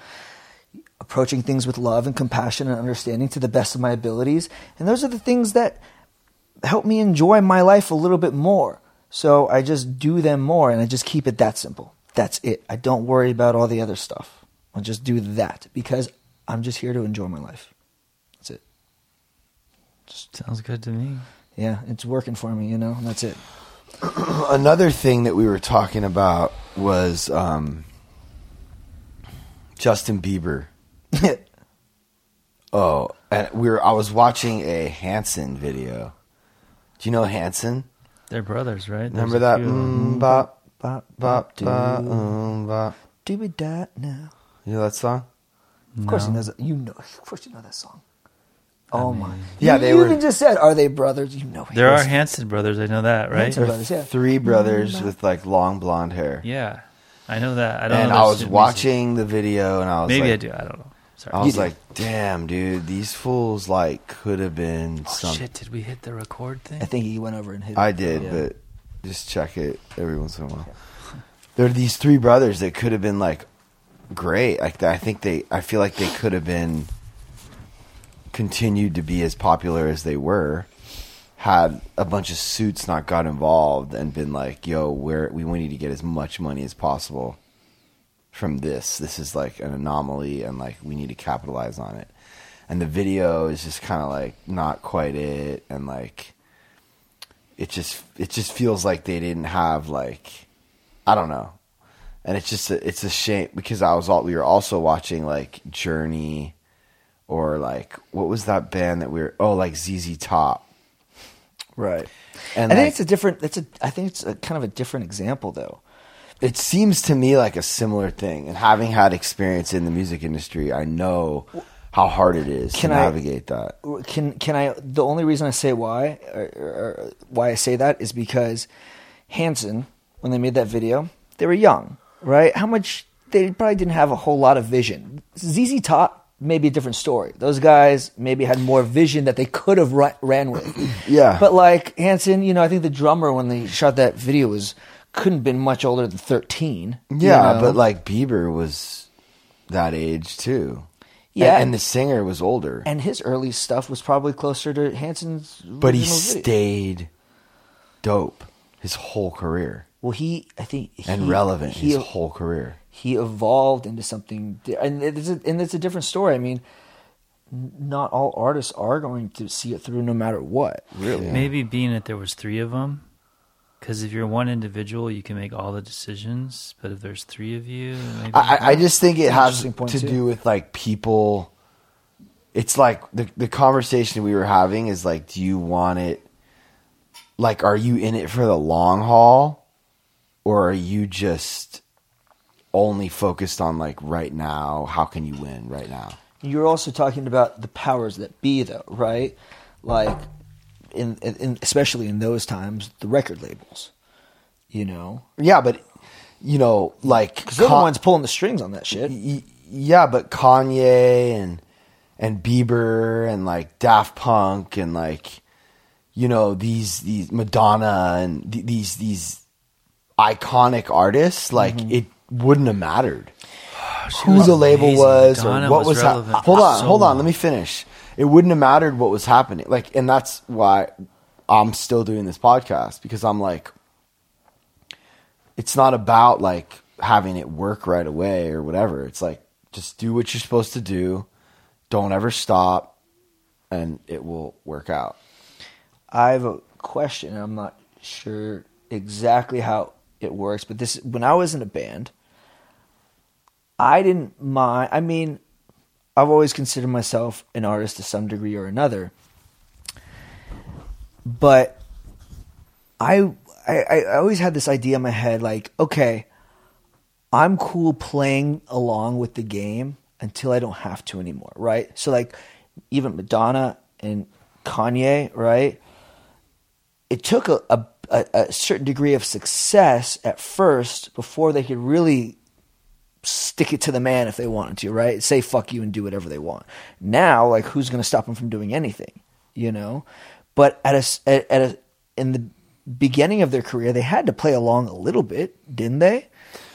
approaching things with love and compassion and understanding to the best of my abilities, and those are the things that help me enjoy my life a little bit more. So I just do them more, and I just keep it that simple. That's it. I don't worry about all the other stuff. I just do that because I'm just here to enjoy my life. That's it. Just Sounds good to me. Yeah, it's working for me, you know. and That's it. (clears throat) Another thing that we were talking about was um, Justin Bieber. (laughs) Oh, and we were. I was watching a Hanson video. Do you know Hanson? They're brothers, right? Remember a that? few. Mm, bop, Bop, bop, do, ba, um, bop. do we die now? You know that song? Of course he No. knows. it. You know. Of course you know that song. Oh my. Yeah, You- they you were- even just said, "Are they brothers?" You know. There are Hanson brothers. I know that, right? Hanson brothers, yeah. Three brothers with like long blonde hair. Yeah, I know that. I don't. and know I their was music. watching the video and I was Maybe like, I do. I don't know. Sorry. I was do. like, damn, dude, these fools like could have been oh some. shit! Did we hit the record thing? I think he went over and hit. It. I it. did, Yeah. but just check it every once in a while. There are these three brothers that could have been like great. Like I think they, I feel like they could have been continued to be as popular as they were. Had a bunch of suits not got involved and been like, "Yo, where we we need to get as much money as possible from this. This is like an anomaly, and like we need to capitalize on it." And the video is just kind of like not quite it, and like it just it just feels like they didn't have like I don't know, and it's just a, it's a shame because I was all we were also watching like Journey or like what was that band that we were oh like ZZ Top Right. and I think it's a different. It's a. I think it's a kind of a different example, though. It seems to me like a similar thing and having had experience in the music industry I know how hard it is Can to I- navigate that Can can I? The only reason I say why, or, or why I say that is because Hanson, when they made that video, they were young, right? How much they probably didn't have a whole lot of vision. ZZ Top maybe a different story. Those guys maybe had more vision that they could have ran with. (clears throat) Yeah. But like Hanson, you know, I think the drummer when they shot that video was couldn't have been much older than thirteen. you yeah know? but like Bieber was that age too Yeah. and, and the singer was older and his early stuff was probably closer to Hanson's. but he original video. stayed dope his whole career Well, he, I think, he, and relevant He his whole career. he evolved into something, and it's a, and it's a different story. I mean, not all artists are going to see it through, no matter what. Really, Yeah. Maybe being that there was three of them, because if you're one individual, you can make all the decisions. But if there's three of you, maybe I, I just think it has to too. do with like people. It's like the the conversation we were having is like, do you want it? Like, are you in it for the long haul, or are you just only focused on like right now? How can you win right now? you're also talking about the powers that be, though, right? Like, in, in, especially in those times, the record labels. You know, Yeah, but you know, like because they're the ones pulling the strings on that shit. Y- yeah, but Kanye and and Bieber and like Daft Punk and like you know these these Madonna and th- these these iconic artists, like Mm-hmm. it wouldn't have mattered (sighs) who the label was Madonna or what was was, hold on so hold on long. let me finish it wouldn't have mattered what was happening like and that's why i'm still doing this podcast because i'm like it's not about like having it work right away or whatever it's like just do what you're supposed to do don't ever stop and it will work out I have a question. I'm not sure exactly how it works, but this when I was in a band, I didn't mind. I mean, I've always considered myself an artist to some degree or another, but I I, I always had this idea in my head, like, okay, I'm cool playing along with the game until I don't have to anymore, right? So like even Madonna and Kanye, right? It took a, a, a, a certain degree of success at first before they could really stick it to the man if they wanted to, right? Say fuck you and do whatever they want. Now, like, who's going to stop them from doing anything, you know? But at a, s- at, at a in the beginning of their career, they had to play along a little bit, didn't they?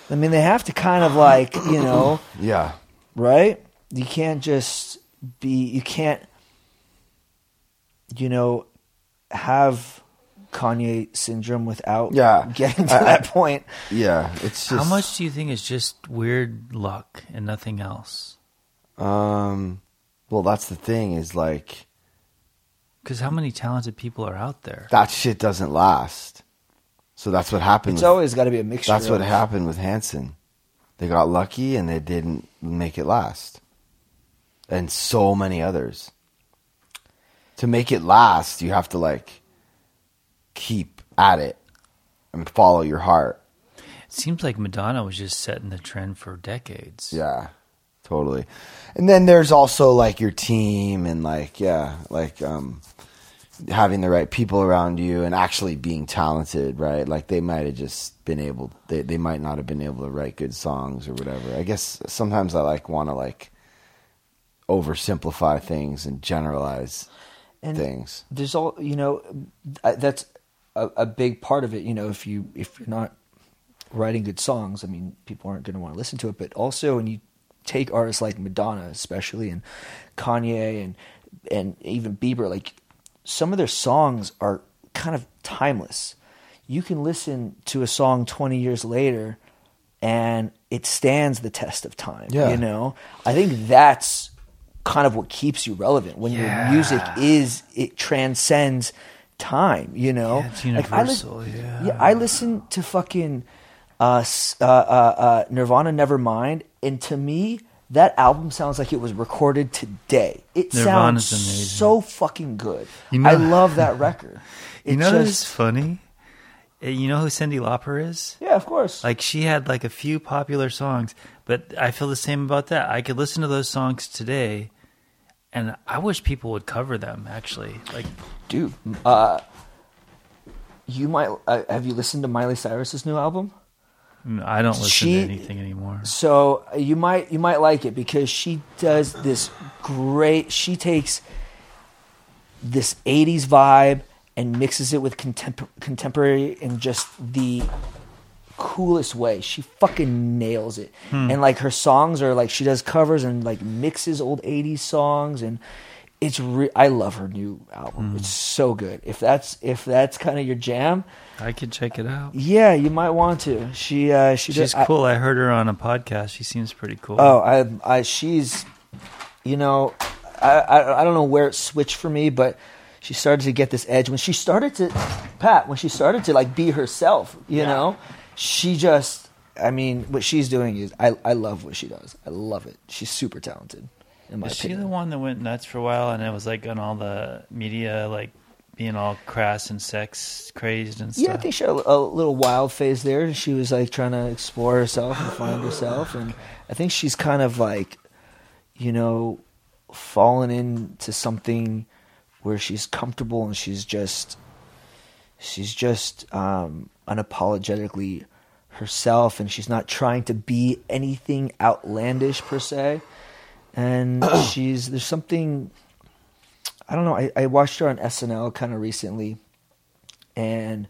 I mean, they have to kind of like, you (coughs) know, yeah right? You can't just be, you can't, you know, have Kanye syndrome without Yeah. getting to I- I- that point. yeah it's just How much do you think is just weird luck and nothing else? um well that's the thing is like Because how many talented people are out there? that shit doesn't last. So that's what happened. It's with- always got to be a mixture. that's what happened with Hanson. They got lucky and they didn't make it last. And so many others. To make it last, you have to like keep at it and follow your heart. It seems like Madonna was just setting the trend for decades. Yeah. totally. And then there's also like your team and like yeah, like um having the right people around you and actually being talented, right? Like they might have just been able they they might not have been able to write good songs or whatever. I guess sometimes I like want to like oversimplify things and generalize And things. there's all you know that's a, a big part of it you know if you if you're not writing good songs i mean people aren't going to want to listen to it but also when you take artists like madonna especially and kanye and and even bieber like some of their songs are kind of timeless you can listen to a song 20 years later and it stands the test of time Yeah. you know i think that's kind of what keeps you relevant when Yeah. your music is it transcends time you know Yeah, it's Like, I universal, yeah. yeah i listen to fucking uh, uh, uh, uh, nirvana nevermind and to me that album sounds like it was recorded today it Nirvana's sounds amazing. so fucking good You know- i love that record (laughs) You know just- funny? Uh, You know who Cyndi Lauper is? yeah of course Like she had like a few popular songs, but I feel the same about that. I could listen to those songs today, and I wish people would cover them. Actually, like dude uh you might uh, have you listened to miley cyrus's new album mm, I don't listen She- to anything anymore. So uh, you might you might like it because she does this great. She takes this '80s vibe and mixes it with contempor- contemporary and just the coolest way. She fucking nails it. And like her songs are like she does covers and like mixes old '80s songs and. It's re- I love her new album. It's so good. If that's if that's kind of your jam, I could check it out. yeah, you might want to. She uh she She's does, cool. I, heard her on a podcast. She seems pretty cool. Oh, I, I, she's, you know, I, I, I don't know where it switched for me, but she started to get this edge when she started to, Pat, when she started to like be herself. You know, she just, I mean, what she's doing is, I, I love what she does. I love it. She's super talented. In my Is she opinion. the one that went nuts for a while and it was like on all the media, like being all crass and sex crazed and stuff? Yeah, I think she had a, a little wild phase there. She was like trying to explore herself and find (gasps) herself, and I think she's kind of like, you know, fallen into something where she's comfortable and she's just, she's just um, unapologetically herself, and she's not trying to be anything outlandish per se. And (clears throat) she's there's something I don't know. I, I watched her on SNL kind of recently, and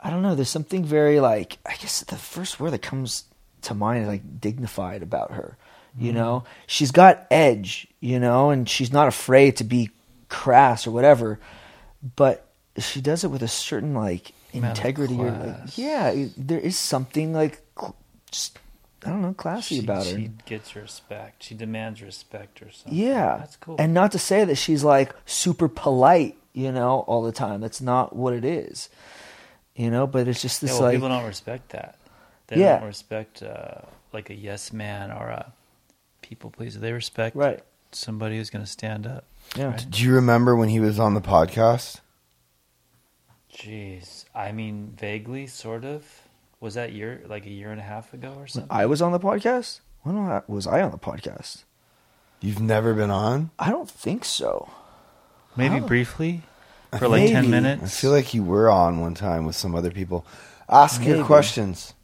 I don't know. There's something very like I guess the first word that comes to mind is like dignified about her. You mm-hmm. know, she's got edge. You know, and she's not afraid to be crass or whatever. But she does it with a certain like integrity. Or like, yeah, there is something like just I don't know classy she, about her. She gets respect. She demands respect or something. Yeah. That's cool. And not to say that she's like super polite, you know, all the time. That's not what it is. You know, but it's just yeah, this well, like people don't respect that. They Yeah. don't respect uh, like a yes man or a people pleaser. They respect Right. somebody who's going to stand up. yeah. Do you remember when he was on the podcast? Jeez, I mean, vaguely, sort of. Was that year like a year and a half ago or When something? I was on the podcast? When was I on the podcast? You've never been on? I don't think so. Maybe briefly for like ten minutes. I feel like you were on one time with some other people. Ask your Maybe. questions.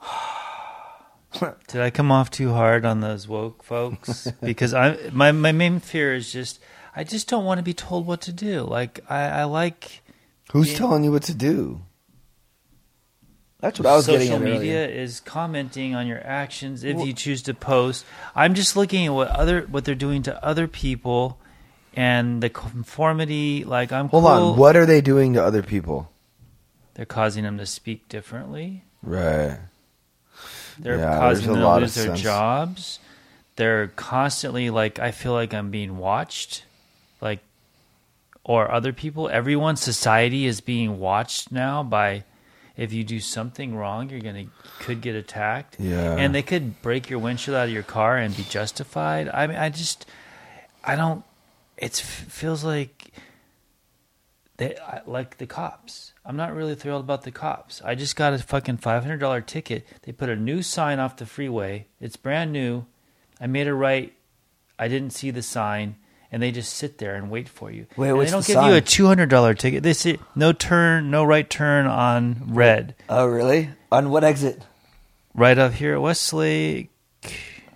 (sighs) Did I come off too hard on those woke folks? (laughs) because I my my main fear is just I just don't want to be told what to do. Like I, I like Who's Yeah. telling you what to do? That's what I was getting at Social media earlier. is commenting on your actions if Well- you choose to post. I'm just looking at what other what they're doing to other people and the conformity. Like I'm Hold cool. on. What are they doing to other people? They're causing them to speak differently. Right. They're Yeah, causing them to lose their sense. jobs. They're constantly like I feel like I'm being watched, like or other people. Everyone, society is being watched now by. If you do something wrong, you're gonna could get attacked. Yeah. and they could break your windshield out of your car and be justified. I mean, I just, I don't. It feels like they like the cops. I'm not really thrilled about the cops. I just got a fucking five hundred dollar ticket. They put a new sign off the freeway. It's brand new. I made a right. I didn't see the sign, and they just sit there and wait for you. Wait, what's they don't the give you a two hundred dollar ticket. They say no turn, no right turn on red. Oh, really? On what exit? Right up here at Westlake.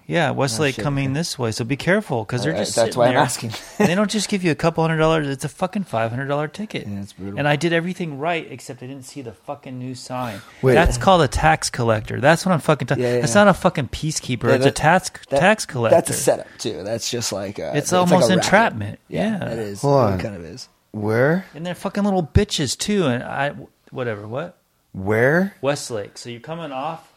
Yeah, Westlake Oh, coming this way. So be careful because they're All right, just that's sitting why I'm there. asking. and (laughs) they don't just give you a couple hundred dollars. It's a fucking five hundred dollar ticket. Yeah, it's brutal. And I did everything right except I didn't see the fucking new sign. Wait. That's called a tax collector. That's what I'm fucking talking. Yeah, yeah, That's yeah. not a fucking peacekeeper. Yeah, it's a tax That- tax collector. That's a setup too. That's just like uh, It's like almost a racket. entrapment. Yeah. it is. Hold on. It kind of is. Where? And they're fucking little bitches too. And I, whatever. What? Where? Westlake. So you're coming off.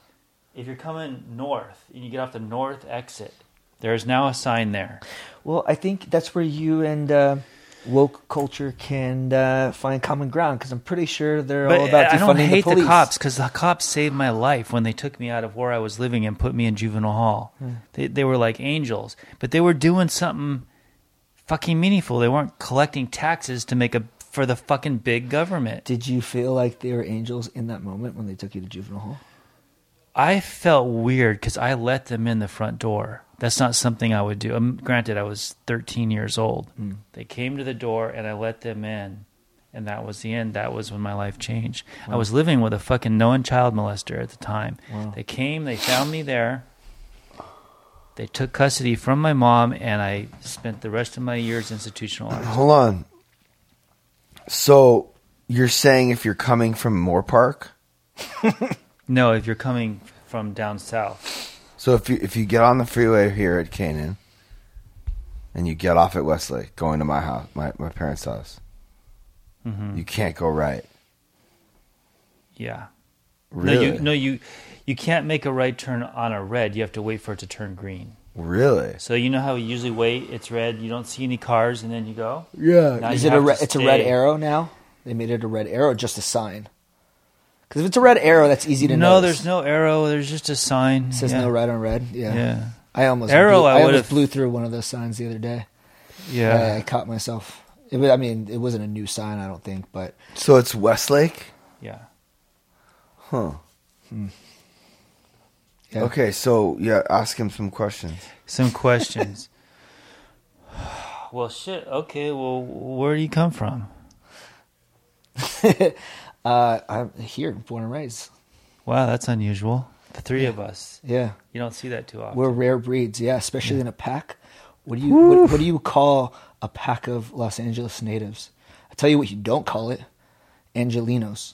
If you're coming north and you get off the north exit, there is now a sign there. Well, I think that's where you and uh, woke culture can uh, find common ground because I'm pretty sure they're all about defunding the police. I don't hate the the, cops because the cops saved my life when they took me out of where I was living and put me in juvenile hall. Hmm. They they were like angels, but they were doing something fucking meaningful. They weren't collecting taxes to make a for the fucking big government. Did you feel like they were angels in that moment when they took you to juvenile hall? I felt weird because I let them in the front door. That's not something I would do. Um, granted, I was 13 years old. Hmm. They came to the door and I let them in. And that was the end. That was when my life changed. I was living with a fucking known child molester at the time. Wow. They came, they found me there. They took custody from my mom, and I spent the rest of my years institutionalized. Hold on. So you're saying if you're coming from Moorpark, (laughs) No, if you're coming from down south. so if you if you get on the freeway here at Kanan, and you get off at Westlake, going to my house, my my parents' house, hmm you can't go right. Yeah. Really? No, you, no, you, you can't make a right turn on a red. You have to wait for it to turn green. Really? So you know how we usually wait? It's red. You don't see any cars, and then you go. Yeah. Now Is it a have re- to it's a red arrow now? They made it a red arrow, just a sign. Because if it's a red arrow, that's easy to know. No, notice. there's no arrow. There's just a sign. It says yeah. no red on red. Yeah. Yeah. I almost Arrow, Blew, I I, almost would've- blew through one of those signs the other day. Yeah. I, I caught myself. It was, I mean, it wasn't a new sign, I don't think, but So it's Westlake? Yeah. Huh. Hmm. yeah. Okay, so yeah, ask him some questions. Some questions. (laughs) well, shit. Okay. Well, where do you come from? (laughs) Uh, I'm here, born and raised. Wow, that's unusual. The three of us. Yeah, You don't see that too often. we're rare breeds. Yeah, especially in a pack. What do you what, what do you call a pack of Los Angeles natives? I tell you what, you don't call it Angelenos.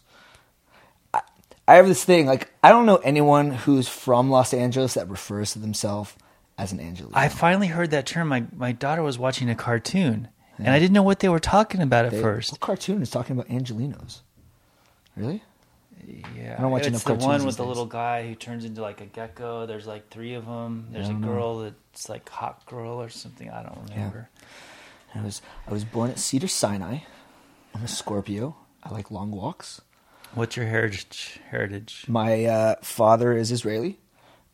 I, I have this thing like I don't know anyone who's from Los Angeles that refers to themselves as an Angeleno. I finally heard that term. My my daughter was watching a cartoon, and I didn't know what they were talking about at They- first. What cartoon is talking about Angelenos? Really? Yeah, I don't watch it's enough the cartoons one with the days. little guy who turns into like a gecko. There's like three of them. There's a know. girl that's like hot girl or something. I don't remember. I was I was born at Cedar Sinai. I'm a Scorpio. I like long walks. What's your heritage? Heritage? My uh, father is Israeli,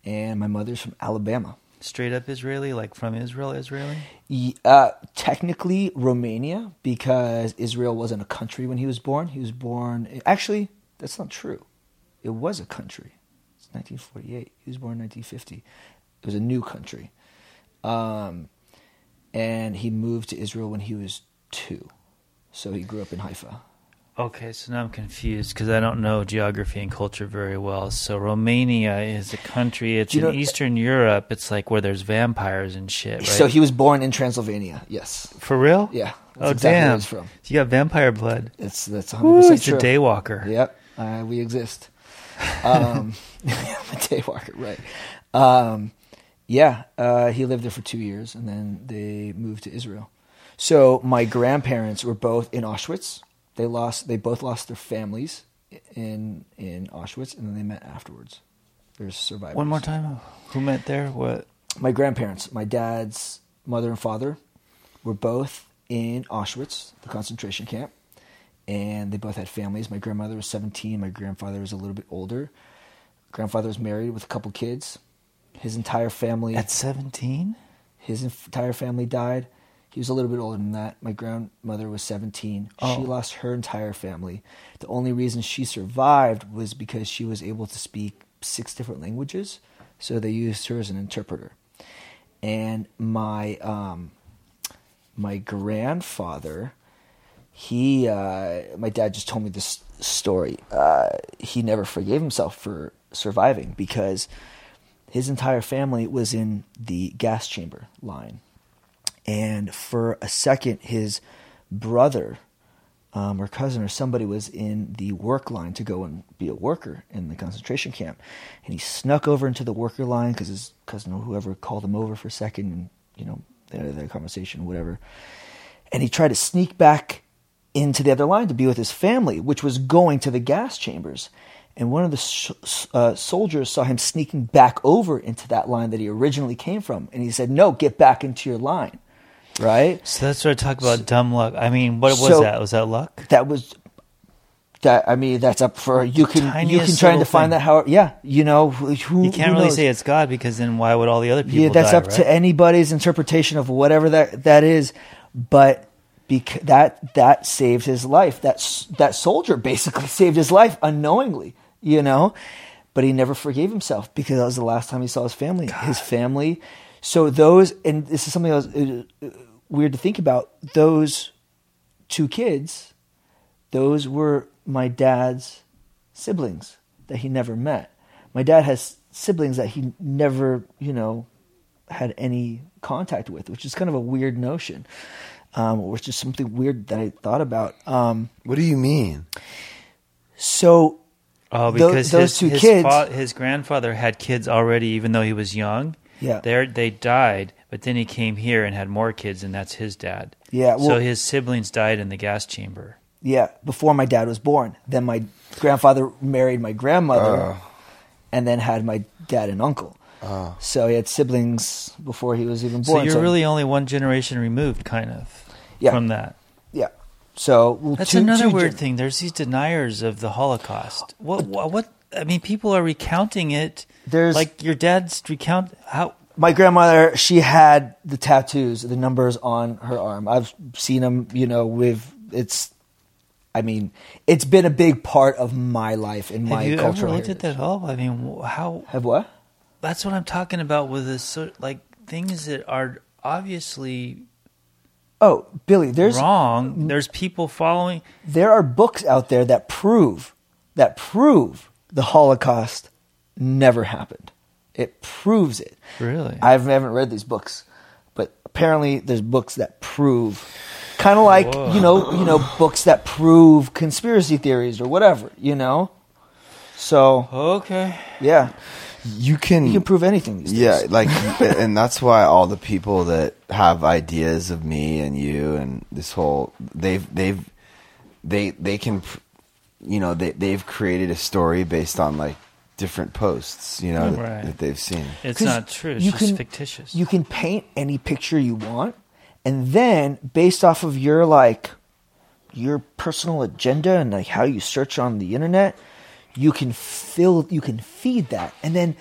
and my mother's from Alabama. Straight up Israeli, like from Israel, Israeli. Uh, technically Romania, because Israel wasn't a country when he was born. He was born. Actually, that's not true. It was a country. It's 1948. He was born in 1950. It was a new country, um, and he moved to Israel when he was two. So he grew up in Haifa. Okay, so now I'm confused because I don't know geography and culture very well. So Romania is a country. It's you in know- Eastern Europe. It's like where there's vampires and shit, right? So he was born in Transylvania. Yes. for real? Yeah. That's Oh exactly damn! he's from. You got vampire blood. It's that's 100 Ooh, percent he's true. a daywalker. Yep, uh, we exist. Um, (laughs) I'm a daywalker, right? Um, yeah, uh, he lived there for two years, and then they moved to Israel. So my grandparents were both in Auschwitz. They lost. They both lost their families in in Auschwitz, and then they met afterwards. There's survivors. One more time. Who met there? What? My grandparents, my dad's mother and father, were both in Auschwitz, the concentration camp, and they both had families. My grandmother was 17. My grandfather was a little bit older. Grandfather was married with a couple kids. His entire family, At 17? his entire family died. He was a little bit older than that. My grandmother was 17. She Oh. lost her entire family. The only reason she survived was because she was able to speak six different languages. So they used her as an interpreter. And my um, my grandfather, he uh, my dad just told me this story. Uh, he never forgave himself for surviving because his entire family was in the gas chamber line, and for a second, his brother um, or cousin or somebody was in the work line to go and be a worker in the concentration camp, and he snuck over into the worker line because his cousin or whoever called him over for a second, and you know they had their conversation, whatever, and he tried to sneak back into the other line to be with his family, which was going to the gas chambers. And one of the sh- uh, soldiers saw him sneaking back over into that line that he originally came from, and he said, "No, get back into your line." Right? So that's what I talk about dumb luck. I mean, what was So- that? Was that luck? that was that I mean that's up for you can you can try and define thing. that how yeah you know who, You can't really knows? say it's God because then why would all the other people yeah that's die, up to anybody's interpretation of whatever that that is but bec- that that saved his life that that soldier basically (laughs) saved his life unknowingly you know but he never forgave himself because that was the last time he saw his family his family so those and this is something uh, weird to think about those two kids those were my dad's siblings that he never met. My dad has siblings that he never, you know, had any contact with, which is kind of a weird notion, um, which is something weird that I thought about. Um, What do you mean? so, Oh, Tho- because those his, two his, kids- fa- his grandfather had kids already, even though he was young. Yeah. They they died, but then he came here and had more kids, and that's his dad. Yeah, well- so his siblings died in the gas chamber. yeah, before my dad was born, then my grandfather married my grandmother, ah. and then had my dad and uncle. Ah. So he had siblings before he was even born. So you're really only one generation removed, kind of, Yeah. from that. yeah. So well, That's two- another two weird gen- thing. There's these deniers of the Holocaust. What? What? what I mean, people are recounting it. There's- like your dad's recount how. My grandmother she had the tattoos the numbers on her arm i've seen them you know with it's i mean it's been a big part of my life and my Have you ever cultural looked at heritage. that all? I mean, how? have what That's what I'm talking about with this, sort like things that are obviously oh billy there's wrong. There's people following. there are books out there that prove that prove the holocaust never happened it proves it Really? i haven't read these books but apparently there's books that prove kind of like Whoa. you know you know books that prove conspiracy theories or whatever you know so okay. yeah You can, you can prove anything these yeah, days. like, (laughs) and that's why all the people that have ideas of me and you and this whole they've they've they they can, you know, they they've created a story based on like different posts, you know, that, Right. that they've seen. It's not true. It's you just can- fictitious. you can paint any picture you want and then based off of your like your personal agenda and like how you search on the internet you can fill you can feed that and then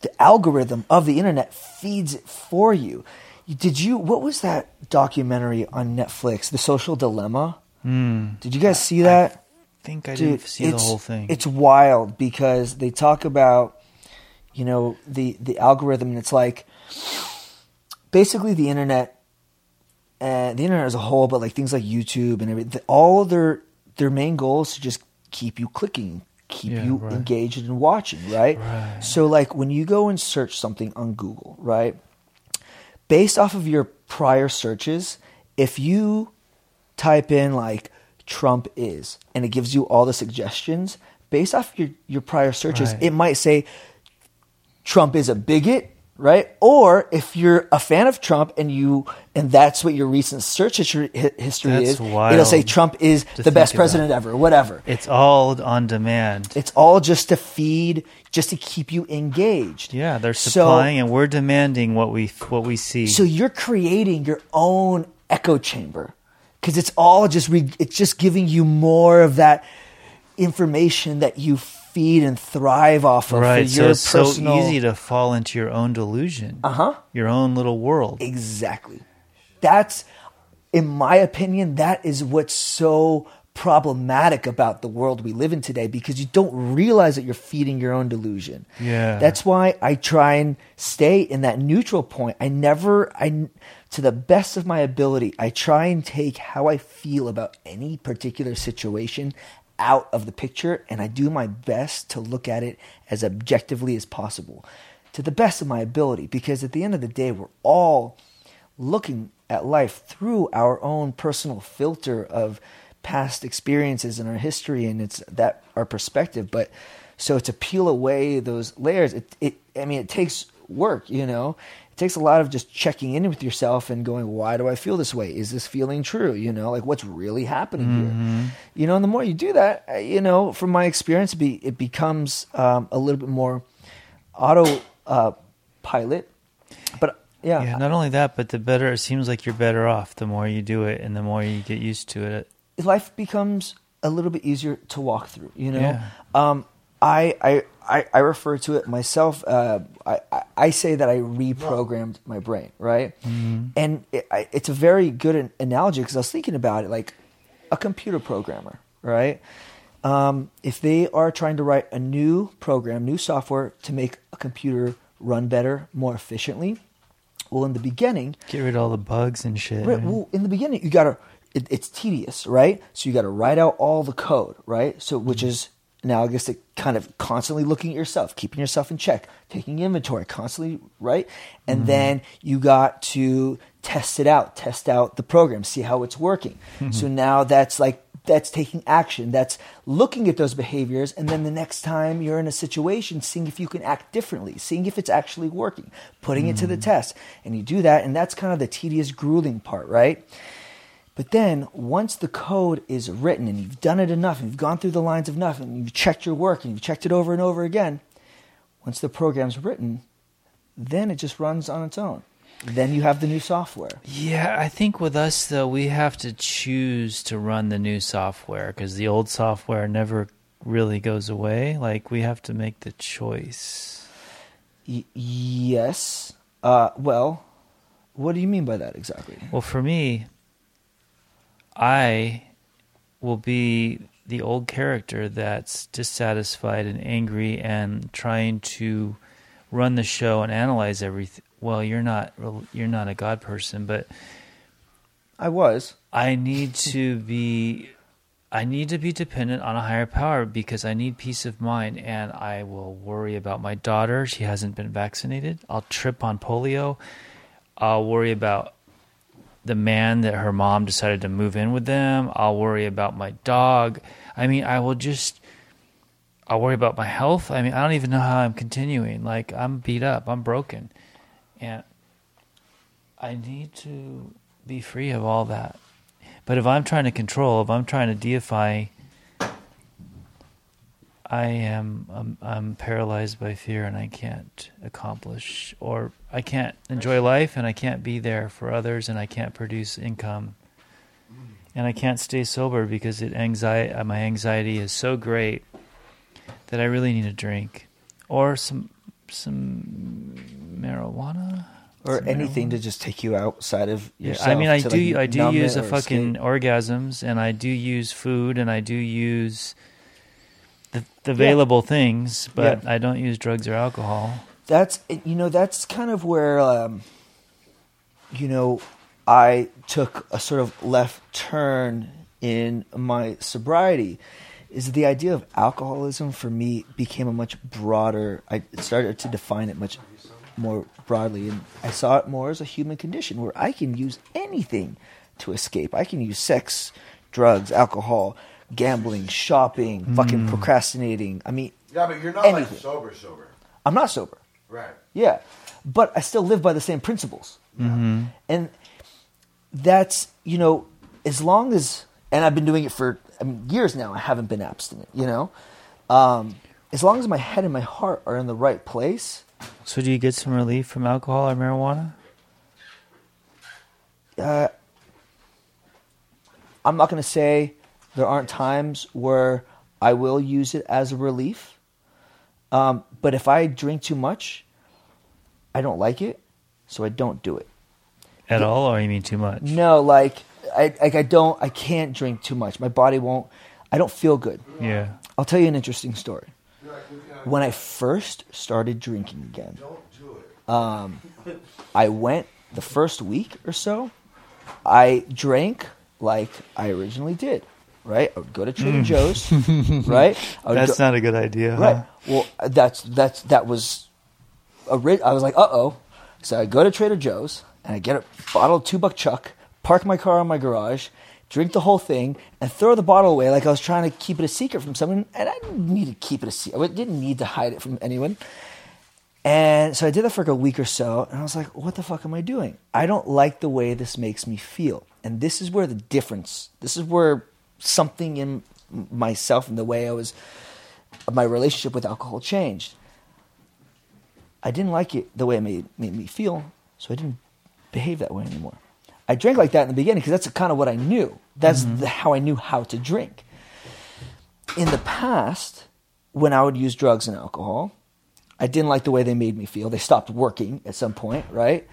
the algorithm of the internet feeds it for you did you what was that documentary on netflix the social dilemma hmm. did you guys see that I think I didn't see the whole thing. It's wild because they talk about, you know, the the algorithm, and it's like basically the internet, and the internet as a whole, but like things like YouTube and everything. All of their their main goal is to just keep you clicking, keep Yeah, you right. engaged and watching, right? Right. So like when you go and search something on Google, right? Based off of your prior searches, if you type in like Trump is and it gives you all the suggestions based off your, your prior searches, Right. it might say Trump is a bigot, right? Or if you're a fan of Trump and you and that's what your recent search history, history is, wild it'll say Trump is the best president ever, whatever. it's all on demand. It's all just to feed, just to keep you engaged. yeah, they're So- supplying and we're demanding what we what we see. So you're creating your own echo chamber because it's all just re- it's just giving you more of that information that you feed and thrive off of right. for So it's so easy to fall into your own delusion. uh huh. Your own little world. Exactly. that's, in my opinion, that is what's so problematic about the world we live in today because you don't realize that you're feeding your own delusion. Yeah. That's why I try and stay in that neutral point. I never, I, to the best of my ability, I try and take how I feel about any particular situation out of the picture and I do my best to look at it as objectively as possible to the best of my ability because at the end of the day, we're all looking at life through our own personal filter of past experiences in our history and it's that our perspective but so to peel away those layers it, it i mean it takes work you know takes a lot of just checking in with yourself and going why do i feel this way is this feeling true you know like what's really happening Mm-hmm. here you know and the more you do that uh, you know from my experience it, be, it becomes um, a little bit more auto uh, pilot but yeah, Yeah, not only that, but the better it seems like you're better off the more you do it and the more you get used to it. life becomes a little bit easier to walk through. You know, Yeah. um, I, I I I refer to it myself. Uh, I I- I say that I reprogrammed my brain, right? And it, I, it's a very good an- analogy because I was thinking about it, like a computer programmer, right? Um, if they are trying to write a new program, new software to make a computer run better, more efficiently, well, in the beginning, Get rid of all the bugs and shit. Right. Well, in the beginning, you gotta. It, it's tedious, right? So you got to write out all the code, right? So which is analogous to kind of constantly looking at yourself, keeping yourself in check, taking inventory, constantly, right? And mm-hmm. then you got to test it out, test out the program, see how it's working. Mm-hmm. So now that's like that's taking action. That's looking at those behaviors, and then the next time you're in a situation, seeing if you can act differently, seeing if it's actually working, putting it to the mm-hmm. test. And you do that, and that's kind of the tedious, grueling part, right? But then once the code is written and you've done it enough, and you've gone through the lines of enough, and you've checked your work, and you've checked it over and over again, once the program's written, then it just runs on its own. Then you have the new software. Yeah, I think with us though, we have to choose to run the new software because the old software never really goes away. Like we have to make the choice. Y- yes. Uh, well, what do you mean by that exactly? Well, for me, I will be the old character that's dissatisfied and angry and trying to run the show and analyze everything. Well, you're not you're not a god person, but I was. I need to be I need to be dependent on a higher power because I need peace of mind and I will worry about my daughter. She hasn't been vaccinated. I'll trip on polio. I'll worry about the man that her mom decided to move in with them. I'll worry about my dog. I mean, I will just I'll worry about my health. I mean, I don't even know how I'm continuing. Like I'm beat up. I'm broken. And I need to be free of all that. But if I'm trying to control, if I'm trying to deify, I am I'm, I'm paralyzed by fear and I can't accomplish or I can't enjoy life and I can't be there for others and I can't produce income. And I can't stay sober because it anxiety uh, my anxiety is so great that I really need a drink or some some marijuana Or Some anything marijuana. to just take you outside of Yeah. I mean, I do, like, I do use a fucking escape. orgasms, and I do use food, and I do use the, the available things, but Yeah. I don't use drugs or alcohol. that's you know that's kind of where um, you know I took a sort of left turn in my sobriety is the idea of alcoholism for me became a much broader I started to define it much more broadly and I saw it more as a human condition where I can use anything to escape. I can use sex, drugs, alcohol, gambling, shopping, fucking procrastinating. I mean, Yeah, but you're not Anything. like sober, sober. I'm not sober. Right. Yeah, but I still live by the same principles, and that's you know as long as and I've been doing it for I mean, years now. I haven't been abstinent. You know, um, as long as my head and my heart are in the right place. So, do you get some relief from alcohol or marijuana? Uh, I'm not going to say there aren't times where I will use it as a relief, um, but if I drink too much, I don't like it, so I don't do it. At all, or you mean too much? No, like I like I don't I can't drink too much. My body won't. I don't feel good. Yeah. I'll tell you an interesting story. When I first started drinking again, um, I went the first week or so. I drank like I originally did. Right, I would go to Trader Joe's. (laughs) Right, That's go- not a good idea. huh? Right. Well, that's that's that was a ri- I was like, uh oh. So I go to Trader Joe's and I get a bottle of two buck chuck, park my car in my garage, drink the whole thing, and throw the bottle away like I was trying to keep it a secret from someone. And I didn't need to keep it a secret. I didn't need to hide it from anyone. And so I did that for like a week or so, and I was like, what the fuck am I doing? I don't like the way this makes me feel. And this is where the difference, this is where something in myself and the way I was, my relationship with alcohol changed. I didn't like it the way it made, made me feel, so I didn't behave that way anymore. I drank like that in the beginning because that's kind of what I knew. That's mm-hmm. the, how I knew how to drink. In the past, when I would use drugs and alcohol, I didn't like the way they made me feel. They stopped working at some point, right?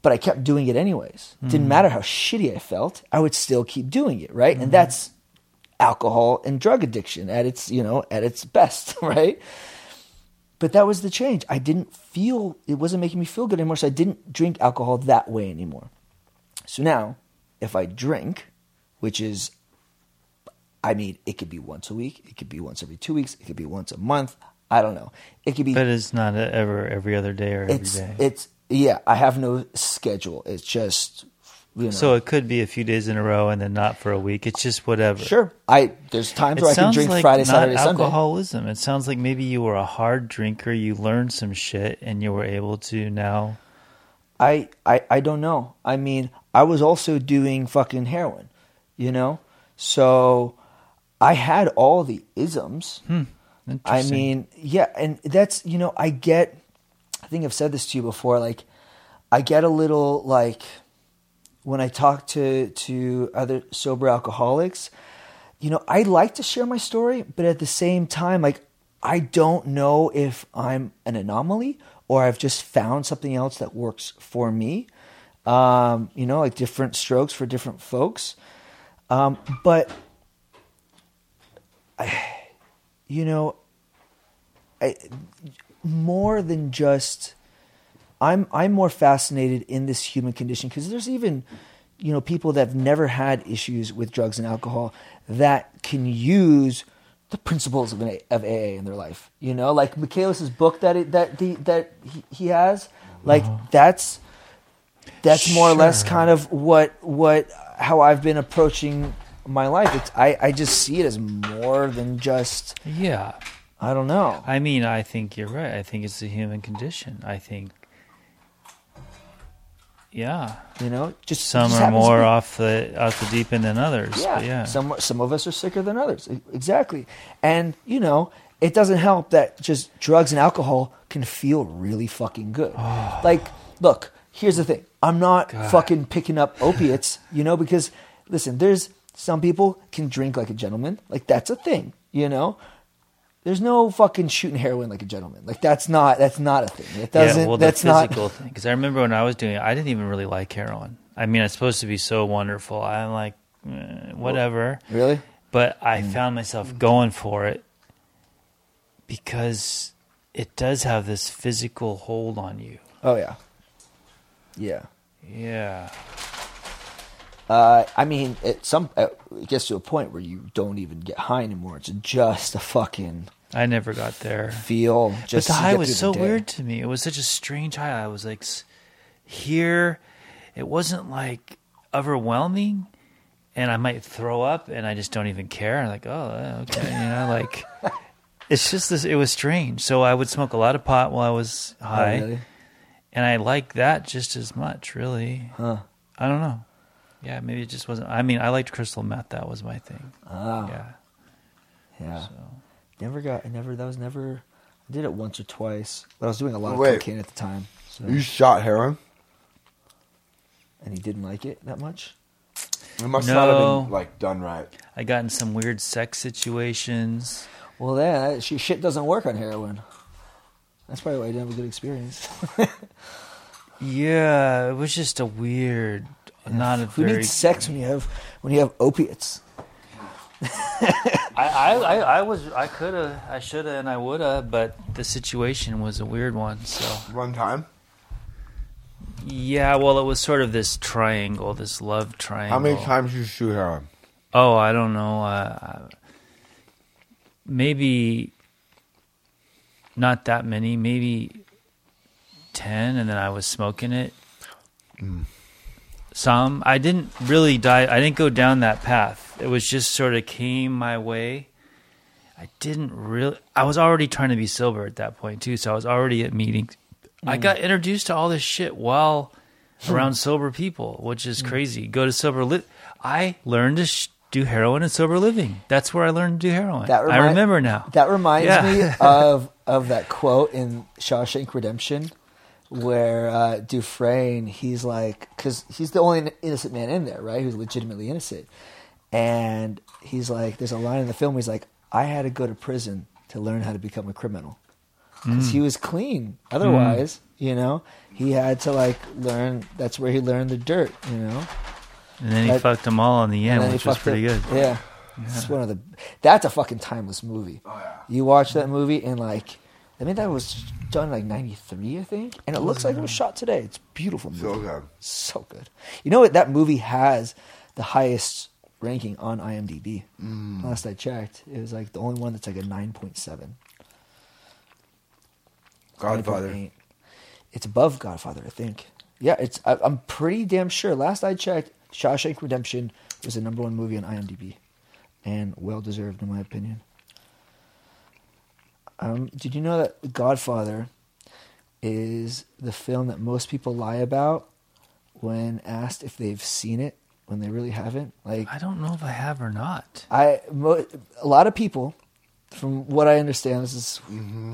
But I kept doing it anyways. Didn't mm-hmm. matter how shitty I felt, I would still keep doing it, right? And mm-hmm. that's alcohol and drug addiction at its, you know, at its best, (laughs) right? But that was the change. I didn't feel it wasn't making me feel good anymore, so I didn't drink alcohol that way anymore. So now, if I drink, which is I mean, it could be once a week, it could be once every two weeks, it could be once a month. I don't know. It could be But it's not ever every other day or every day. it's it's yeah. I have no schedule. It's just you know. so it could be a few days in a row and then not for a week. It's just whatever. sure, I there's times It where I can drink like Friday, Saturday, Sunday. alcoholism. It sounds like maybe you were a hard drinker. You learned some shit, and you were able to now. I, I I don't know. I mean, I was also doing fucking heroin, you know. So I had all the isms. Hmm. I Interesting. mean, yeah, and that's you know, I get. I think I've said this to you before. Like, I get a little like when I talk to to other sober alcoholics. You know, I like to share my story, but at the same time, like, I don't know if I'm an anomaly or I've just found something else that works for me. Um, you know, like different strokes for different folks. Um, but I, you know, I, more than just I'm I'm more fascinated in this human condition because there's even you know people that have never had issues with drugs and alcohol that can use the principles of, an, of AA in their life. You know, like Michaelis's book that it, that the that he, he has, like uh-huh. that's that's more or less kind of what what how I've been approaching my life. It's I I just see it as more than just Yeah. I don't know. I mean, I think you're right. I think it's the human condition. I think. Yeah. You know, just Some just are more off the off the deep end than others. Yeah, yeah. Some some of us are sicker than others. Exactly. And you know, it doesn't help that just drugs and alcohol can feel really fucking good. (sighs) Oh. like, look, here's the thing. I'm not fucking picking up opiates, you know, because listen, there's some people can drink like a gentleman. Like that's a thing, you know. There's no fucking shooting heroin like a gentleman. Like that's not that's not a thing. It doesn't. yeah, well, that's the not. physical thing. Because I remember when I was doing it, I didn't even really like heroin. I mean, it's supposed to be so wonderful. I'm like, eh, whatever. Really? But I Mm. found myself going for it because it does have this physical hold on you. Oh yeah. Yeah. Yeah. Uh, I mean, it some uh, it gets to a point where you don't even get high anymore. It's just a fucking I never got there. feel. But Just the high was so weird to me. It was such a strange high. I was like, here, it wasn't like overwhelming, and I might throw up, and I just don't even care. I'm like, oh, uh, okay, you know, (laughs) like it's just this. It was strange. So I would smoke a lot of pot while I was Oh, high, really? and I like that just as much. Really, Huh. I don't know. Yeah, maybe it just wasn't. I mean, I liked crystal meth. That was my thing. Ah, Yeah. yeah. So. Never got. I never. That was never. I did it once or twice, but I was doing a lot of cocaine at the time. So, You shot heroin? and he didn't like it that much. It must not have been like done right. I got in some weird sex situations. Well, yeah, that shit doesn't work on heroin. That's probably why I didn't have a good experience. (laughs) Yeah, it was just a weird, not a Who very. needs sex when you have when you have opiates? I, I, I, I was, I could have, I should have, and I would have, but the situation was a weird one. So One time. yeah, well, it was sort of this triangle, this love triangle. How many times you shoot heroin? Oh, I don't know. Uh, maybe not that many. Maybe ten, and then I was smoking it. Some. I didn't really die. I didn't go down that path. It was just sort of came my way. I didn't really. I was already trying to be sober at that point too, so I was already at meetings. I mm. got introduced to all this shit while hmm. around sober people, which is hmm. crazy. Go to sober li I learned to sh- do heroin and sober living. That's where I learned to do heroin. That I remi- remember now. That reminds Yeah. me of of that quote in Shawshank Redemption, where uh, Dufresne he's like, because he's the only innocent man in there, right? Who's legitimately innocent, and he's like, there's a line in the film where he's like, I had to go to prison to learn how to become a criminal, because he was clean. Otherwise, you know, he had to like learn. That's where he learned the dirt, you know. and then he that- fucked them all in the end, And then he which was pretty up- good. Yeah. It's one of the. That's a fucking timeless movie. Oh yeah. You watch that movie and like, I mean that was done like '93, I think, and it looks like it was shot today. It's a beautiful movie. So good. So good. You know what? That movie has the highest ranking on IMDb. Mm. Last I checked, it was like the only one that's like a 9.7. Godfather. 9.8. It's above Godfather, I think. Yeah, it's. I, I'm pretty damn sure. Last I checked, Shawshank Redemption was the number one movie on IMDb, and well deserved in my opinion. Um, did you know that Godfather is the film that most people lie about when asked if they've seen it when they really haven't? Like I don't know if I have or not. I, mo- a lot of people, from what I understand, this is,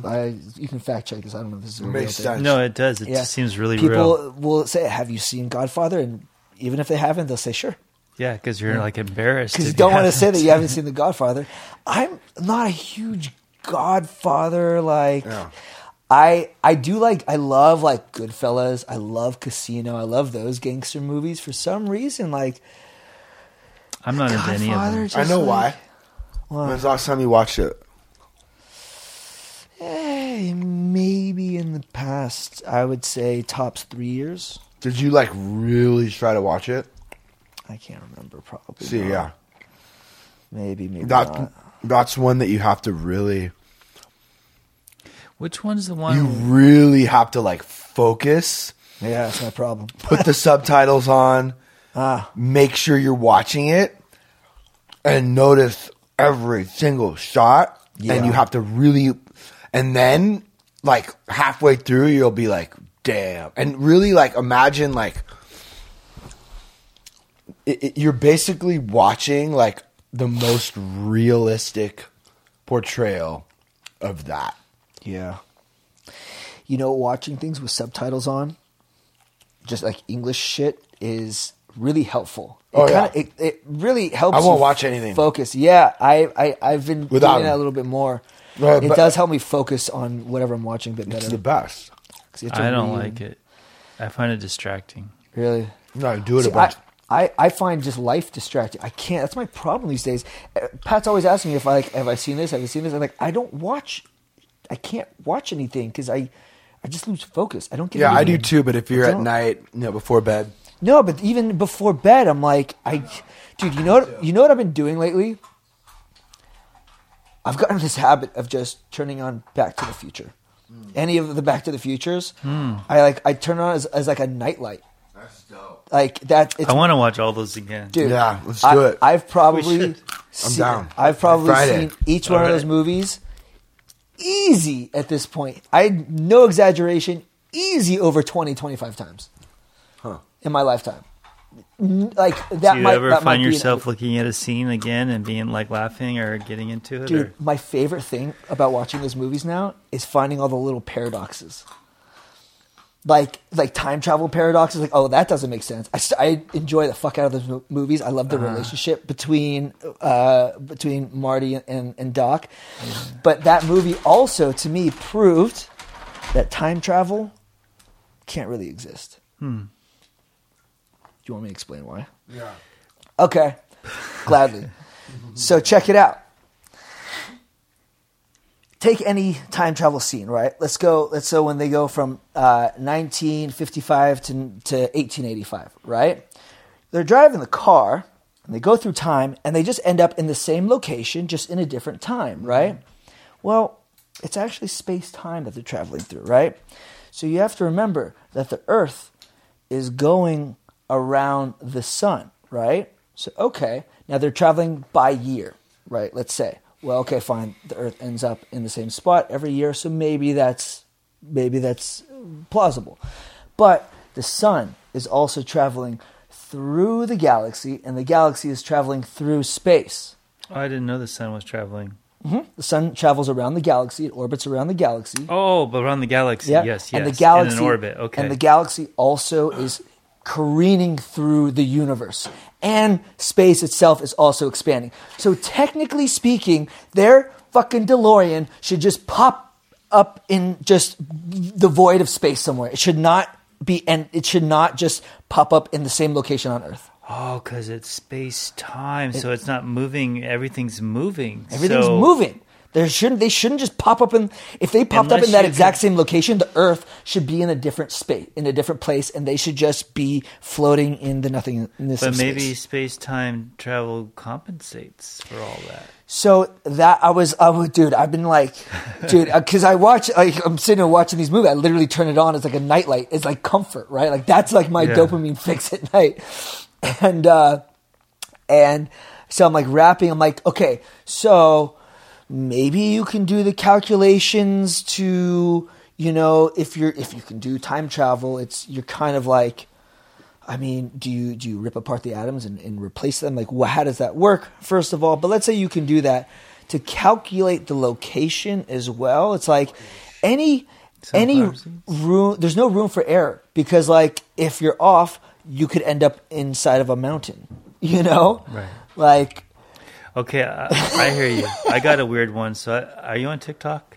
I you can fact check this. I don't know if this is a real Makes thing. sense. No, it does. It Yeah. seems really real. people real. will say, "Have you seen Godfather?" And even if they haven't, they'll say, "Sure," Yeah, because you're like embarrassed because you don't want to say that you haven't (laughs) seen The Godfather. I'm not a huge Godfather like. Yeah. I I do like I love like Goodfellas. I love Casino. I love those gangster movies. For some reason, like I'm not into any of them. I know like, why. When's the last time you watched it? eh, maybe in the past, I would say tops three years. Did you like really try to watch it? I can't remember. Probably. See, not. yeah. Maybe maybe That not. That's one that you have to really Which one's the one? you really have to like focus, Yeah, that's my problem. (laughs) put the subtitles on, Ah, make sure you're watching it and notice every single shot Yeah. and you have to really and then like halfway through you'll be like damn and really like imagine like it, it- you're basically watching like the most realistic portrayal of that yeah. You know, watching things with subtitles on, just like English shit, is really helpful. It Oh, yeah. kinda, it, it really helps. I won't you watch anything. Focus. Yeah, I, I I've been Without doing that a little bit more. Right, it but- does help me focus on whatever I'm watching a bit it's the best. you I don't read like it. I find it distracting. Really. no do it See, a bunch I, I, find just life distracting. I can't. That's my problem these days. Uh, Pat's always asking me if I like, have I seen this? Have I seen this? I'm like, I don't watch. I can't watch anything because I, I just lose focus. I don't get. yeah i do too but if you're at night you know before bed No, but even before bed, I'm like, I, dude, you know what? You know what I've been doing lately? I've gotten this habit of just turning on Back to the Future. Any of the Back to the Futures, I like. I turn on as, as like a nightlight. That's dope Like that. It's, I want to watch all those again. dude. Yeah, let's I, do it. I've probably. should. seen- down. I've probably Friday. seen each one All of those right. movies easy at this point. I no exaggeration, easy over 20, 25 times Huh. in my lifetime. Like that Do you might ever that find be an- yourself looking at a scene again and being like laughing or getting into it? Dude, or? my favorite thing about watching those movies now is finding all the little paradoxes. Like like time travel paradoxes. Like, oh, that doesn't make sense. I, st- I enjoy the fuck out of those mo- movies. I love the Uh-huh. relationship between uh, between Marty and, and Doc. But that movie also, to me, proved that time travel can't really exist. Hmm. Do you want me to explain why? Yeah. Okay, gladly. (laughs) so check it out. Take any time travel scene, right? Let's go. Let's go when they go from uh, 1955 to to 1885, right? They're driving the car and they go through time and they just end up in the same location, just in a different time, right? Well, it's actually space time that they're traveling through, right? So you have to remember that the Earth is going around the sun, right? So, okay, now they're traveling by year, right? Let's say, well, okay, fine, the Earth ends up in the same spot every year, so maybe that's maybe that's plausible. But the sun is also traveling through the galaxy, and the galaxy is traveling through space. Oh, I didn't know the sun was traveling. Mm-hmm. The sun travels around the galaxy; it orbits around the galaxy. Oh, but around the galaxy. Yeah. Yes, yes. And the galaxy in an orbit. Okay. And the galaxy also is careening through the universe. And space itself is also expanding. So technically speaking, their fucking DeLorean should just pop up in just the void of space somewhere. It should not be and it should not just pop up in the same location on Earth. oh, because it's space time, so it's not moving. Everything's moving. Everything's So- moving. There shouldn't they shouldn't just pop up in if they popped up in that exact same location, the Earth should be in a different space, in a different place, and they should just be floating in the nothingness. But maybe space. space time travel compensates for all that. So that I was, I was, dude. I've been like, dude, because I watch, like, I'm sitting there watching these movies. I literally turn it on. It's like a nightlight. It's like comfort, right? Like that's like my Yeah. dopamine fix at night. (laughs) And uh, and so I'm like rapping. I'm like, okay, so maybe you can do the calculations to, you know, if you're if you can do time travel, it's you're kind of like. I mean, do you do you rip apart the atoms and, and replace them? Like, wh- how does that work? First of all, but let's say you can do that to calculate the location as well. It's like any any Sunflower room. There's no room for error because, like, if you're off, you could end up inside of a mountain. You know, Right. Like, Okay, I, I hear you. I got a weird one. So, I, are you on TikTok?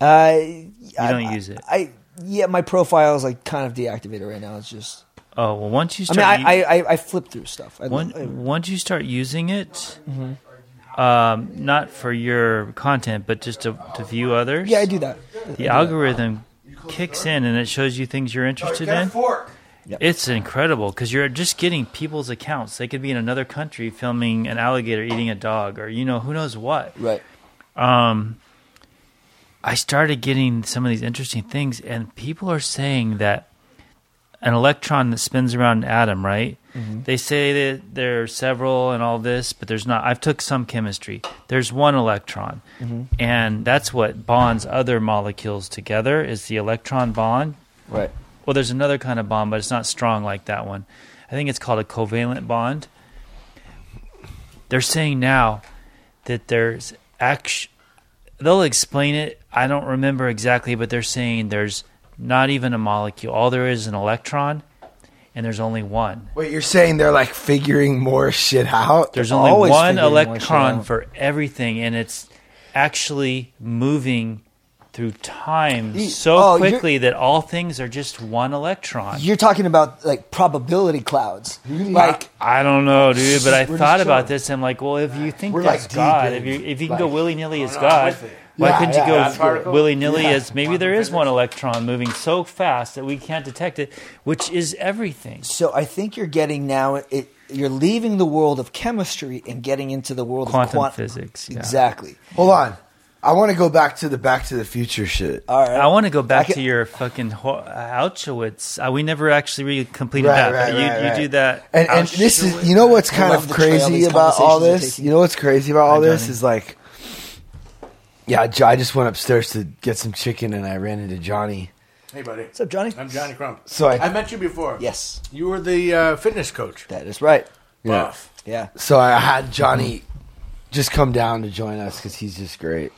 uh, You don't use it. I yeah, my profile is like kind of deactivated right now. It's just. Oh well, once you start, I start, mean, I, I, I, I flip through stuff. I, One, I- once you start using it, um, not for your content, but just to, to view others. yeah, I do that. The algorithm kicks in and it shows you things you're interested in. It's incredible because you're just getting people's accounts. They could be in another country filming an alligator eating a dog, or you know who knows what. Right. Um, I started getting some of these interesting things, and people are saying that an electron that spins around an atom, right? They say that there are several and all this, but there's not. I've took some chemistry. There's one electron, and that's what bonds other molecules together. Is the electron bond? Right. Well, there's another kind of bond, but it's not strong like that one. I think it's called a covalent bond. They're saying now that there's act. They'll explain it. I don't remember exactly, but they're saying there's not even a molecule. All there is an electron, and there's only one. Wait, you're saying they're like figuring more shit out? There's They're only one figuring more shit electron for everything, and it's actually moving through time Ye- so oh, quickly that all things are just one electron. You're talking about like probability clouds. Like, I don't know, dude, but I thought about chilling. this. I'm like, well, if you think We're, that's like, God, if you if you can like- go willy nilly as God, why Yeah, couldn't yeah, you that's go willy nilly as maybe there is one electron moving so fast that we can't detect it, which is everything. so I think you're getting now. It you're leaving the world of chemistry and getting into the world Quantum of quantum physics. Yeah. Exactly. Hold on. I want to go back to the Back to the Future shit. All right. I want to go back can- to your fucking Ho- Auschwitz. Uh, we never actually really completed Right, that, right, but you, right, you do that. And, and this is, you know what's kind of crazy about all this? You know what's crazy about all this is like, yeah, I just went upstairs to get some chicken and I ran into Johnny. Hey, buddy. What's up, Johnny? I'm Johnny Crump. So I, I met you before. Yes, You were the uh, fitness coach. that is right. yeah. Buff. Yeah. So I had Johnny just come down to join us because he's just great.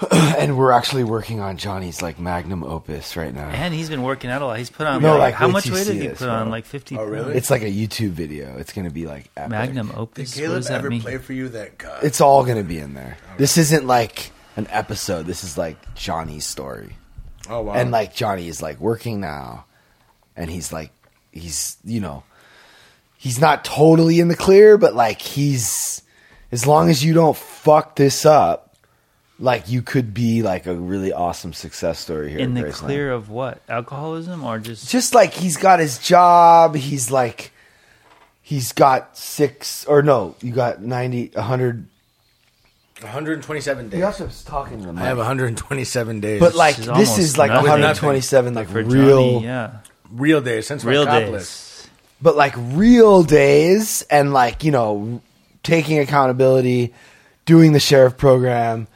(clears throat) and we're actually working on Johnny's like magnum opus right now. And he's been working out a lot. He's put on No, like, like, how much weight did he you this, put on? bro. Like fifty. Oh, really? It's like a YouTube video. It's gonna be like epic. Magnum Did opus. What Caleb does that ever mean? play for you that God? It's all gonna be in there. This isn't like an episode. This is like Johnny's story. Oh wow. and like Johnny is like working now, and he's like he's you know he's not totally in the clear, but like he's as long as you don't fuck this up, like you could be like a really awesome success story here In at the Graceland. clear of what? Alcoholism or just just like he's got his job he's like he's got six or no you got 90 100 127 days. you have to talking to the I have 127 days. but like This this is is, almost like nothing. 127 like for real Johnny, yeah, real days since real my days. but like real days and like you know taking accountability doing the sheriff program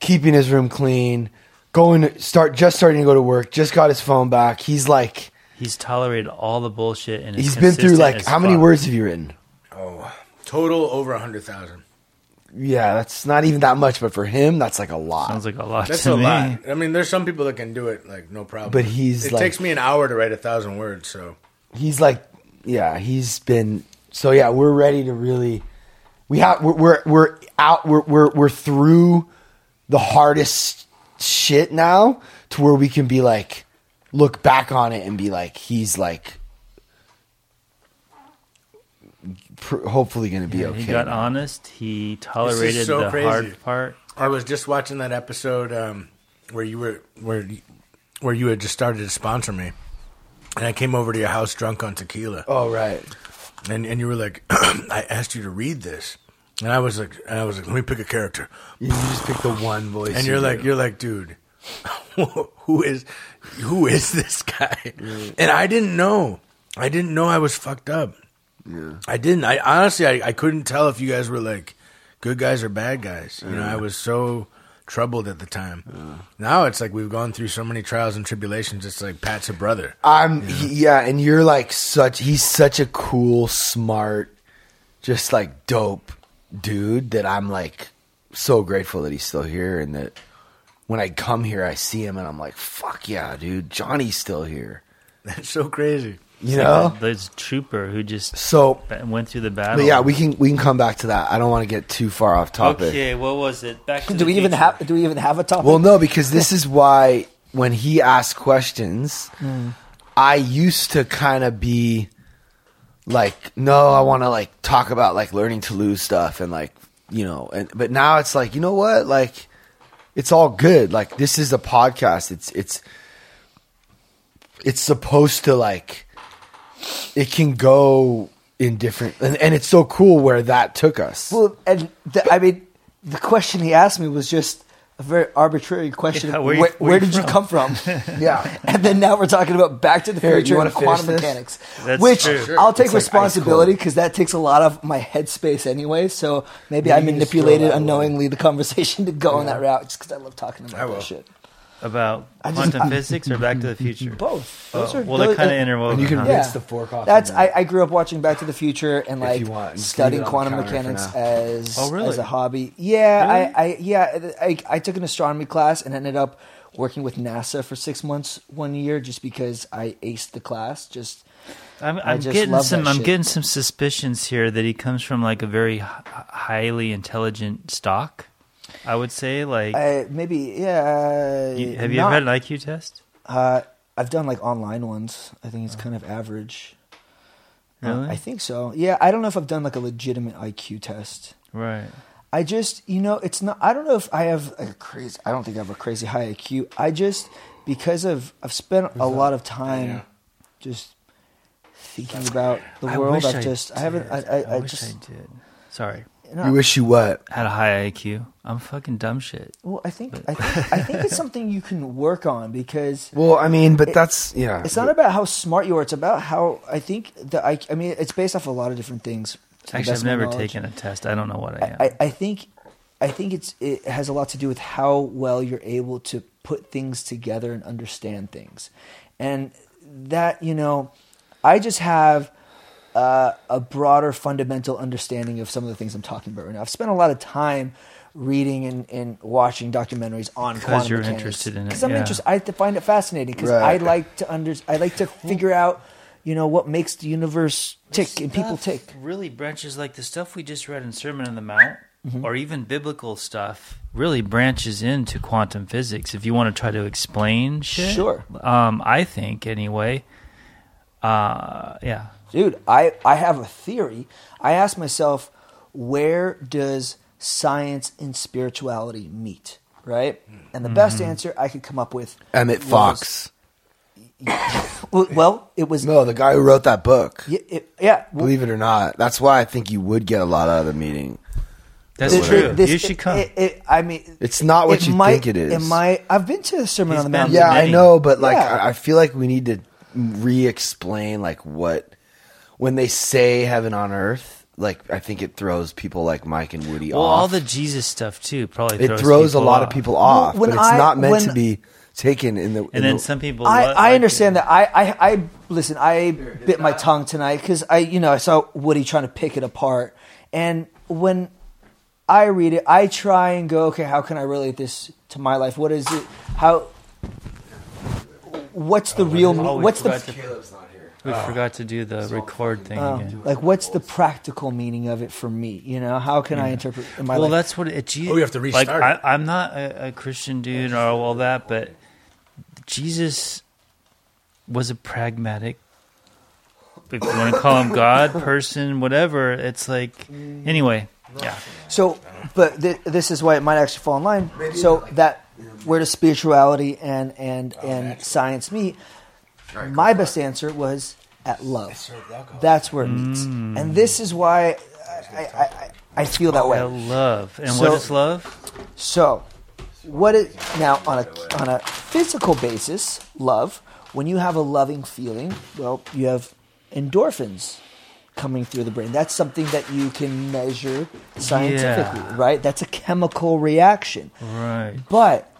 keeping his room clean going to start just starting to go to work just got his phone back he's like He's tolerated all the bullshit and is he's been through like how many fuck. words have you written Oh, total over a 100,000. yeah that's not even that much but for him that's like a lot Sounds like a lot That's to a me. lot. I mean, there's some people that can do it like no problem. But he's, It like- takes me an hour to write a thousand words. So he's like yeah he's been so yeah we're ready to really we have we're we're, we're out we're, we're we're through the hardest shit now to where we can be like look back on it and be like he's like pr- hopefully gonna be Yeah, okay He got now. honest. He tolerated so the crazy. hard part. I was just watching that episode um, where you were where where you had just started to sponsor me, and I came over to your house drunk on tequila, oh right and and you were like, (clears throat) I asked you to read this, and I was like, and I was like, let me pick a character, you just pick the one voice and you you're like, do. you're like, dude, (laughs) who is who is this guy? And I didn't know, I didn't know I was fucked up. yeah. I didn't. I honestly, I, I couldn't tell if you guys were like good guys or bad guys. You know, I was so troubled at the time. Now it's like we've gone through so many trials and tribulations. It's like Pat's a brother. I'm he- yeah, and you're like such he's such a cool, smart, just like dope dude that I'm like so grateful that he's still here and that when I come here I see him and I'm like, fuck yeah, dude, Johnny's still here. (laughs) That's so crazy. You know? This trooper who just So went through the battle. but yeah, we can we can come back to that. I don't want to get too far off topic. Okay, what was it? Back to Do the we even have? Do we even have a topic? Well, no, because this is why when he asks questions, (laughs) hmm. I used to kind of be like, no, I want to like talk about like learning to lose stuff and like, you know, and but now it's like, you know what? Like it's all good. Like this is a podcast. It's it's it's supposed to like it can go in different and, and it's so cool where that took us. Well, and the, I mean, the question he asked me was just a very arbitrary question. Yeah, where where you- where, where you did you come from? (laughs) yeah. (laughs) and then now we're talking about Back to the Here, you Future and quantum this? mechanics, That's which true. I'll take It's responsibility cold. because that takes a lot of my headspace anyway. So maybe Yeah, I you can just throw manipulated that away. unknowingly the conversation to go on that route just because I love talking about will. that shit. About I just- quantum physics or Back to the Future? (laughs) Both. Oh, are- well, they're kind of interwoven. And you can huh? rinse Yeah. the fork off. That's I, I grew up watching Back to the Future and like want, studying leave it on quantum the counter for mechanics as Oh, really? as a hobby. Yeah, Really? I, I yeah I, I took an astronomy class and ended up working with NASA for six months one year just because I aced the class. Just I'm, I I'm just getting some. I'm shit. getting some suspicions here that he comes from like a very hi- highly intelligent stock. I would say, like, I, maybe yeah. you, have you not- ever had an IQ test? Uh, I've done like online ones. I think it's kind of average. Uh, Really? I think so. Yeah, I don't know if I've done like a legitimate IQ test. Right. I just, you know, it's not. I don't know if I have a crazy. I don't think I have a crazy high IQ. I just because of I've spent a lot of time Yeah. just thinking about the I world. wish I've I just I haven't. I, I, I wish just. I did. Sorry, You wish you what? had a high IQ. I'm fucking dumb shit. well, I think I think I think it's something you can work on because (laughs) Well, I mean, but It- that's yeah. it's not about how smart you are. It's about how I think the I. I mean, it's based off a lot of different things. Actually, I've never taken a test. I don't know what I am. I, I think I think it's it has a lot to do with how well you're able to put things together and understand things, and that you know, I just have uh, a broader fundamental understanding of some of the things I'm talking about right now. I've spent a lot of time reading and, and watching documentaries on 'Cause quantum because you're mechanics. interested in it, Because I'm yeah. interested. I find it fascinating because Right. I like to under I like to figure out. You know what makes the universe tick and people tick. Really branches like the stuff we just read in Sermon on the Mount. or even biblical stuff really branches into quantum physics if you want to try to explain shit. Sure. Um, I think anyway. Uh, yeah. Dude i i have a theory i ask myself where does science and spirituality meet right and the best mm-hmm. answer i could come up with Emmet was- Fox. (laughs) well, well it was No, the guy who wrote that book. yeah, it, yeah well, Believe it or not, that's why I think you would get a lot out of the meeting. That's th- true. this- you should come. it- it- i mean It's not what you might, think it is. It might. I've been to the Sermon He's on the been Mount. Yeah, I know, but like Yeah. I, I feel like we need to re-explain like what when they say heaven on earth. Like I think it throws people like Mike and Woody well, off. all the Jesus stuff too probably it throws, throws a lot off. of people off, when but it's I- not meant when- to be taken in the. in And then the- some people. I, I understand it. that. I, I, I listen. I bit my tongue tonight because I, you know, I saw Woody trying to pick it apart, and when I read it, I try and go, okay, how can I relate this to my life? What is it? How? What's the oh, real? me- Oh, we what's the? Forgot to- We oh. forgot to do the record thing Oh, again. like what's the practical meaning of it for me? You know, how can I interpret in my Well, life? that's what it. Je- Oh, you have to Like, restart I, it. I'm not a, a Christian dude or all that, but Jesus was a pragmatic. If you want to call him God, person, whatever, it's like anyway. Yeah, So, but th- this is why it might actually fall in line. So that where does spirituality and and and science meet? My best answer was at love. That's where it meets, mm. and this is why I I, I, I feel that way. I love. And So- what is love? So, what is now on a on a physical basis? Love. When you have a loving feeling, well, you have endorphins coming through the brain. That's something that you can measure scientifically, Yeah. right? That's a chemical reaction. Right. But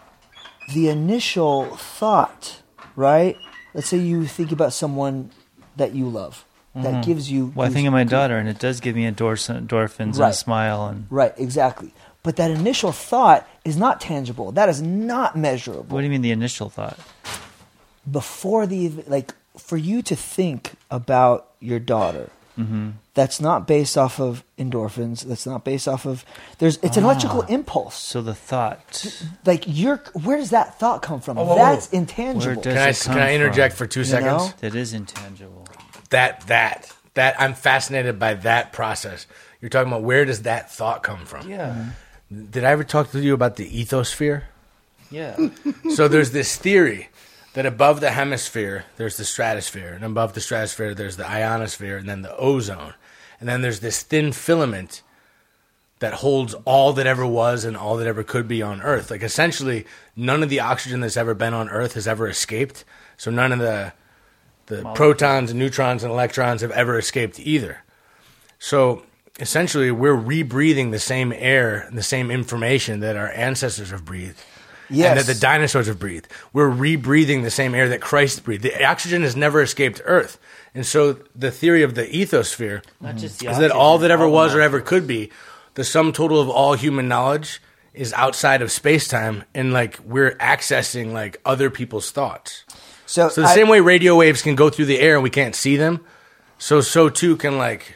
the initial thought, right? Let's say you think about someone that you love, that mm-hmm. gives you. Well, I think of my daughter, and it does give me endorphins and a smile, and Right, exactly. But that initial thought is not tangible. That is not measurable. what do you mean the initial thought? before the like for you to think about your daughter Mm-hmm. that's not based off of endorphins that's not based off of there's it's an electrical Ah. impulse So the thought. like you're where does that thought come from whoa, whoa. that's Where intangible Can I can I interject from? for two You seconds? know? That is intangible. That that that I'm fascinated by that process. You're talking about where does that thought come from? Yeah. Did I ever talk to you about the ethosphere? Yeah. so there's this theory that above the hemisphere there's the stratosphere, and above the stratosphere there's the ionosphere, and then the ozone, and then there's this thin filament that holds all that ever was and all that ever could be on Earth. Like essentially, none of the oxygen that's ever been on Earth has ever escaped. So none of the the protons and neutrons and electrons have ever escaped either. So essentially, we're rebreathing the same air and the same information that our ancestors have breathed. Yes. And that the dinosaurs have breathed. We're rebreathing the same air that Christ breathed. The oxygen has never escaped Earth. And so the theory of the ethosphere Not just the is that all that ever oxygen, was or ever could be, the sum total of all human knowledge is outside of space time and like we're accessing like other people's thoughts. so, So the I- same way radio waves can go through the air and we can't see them, so so too can like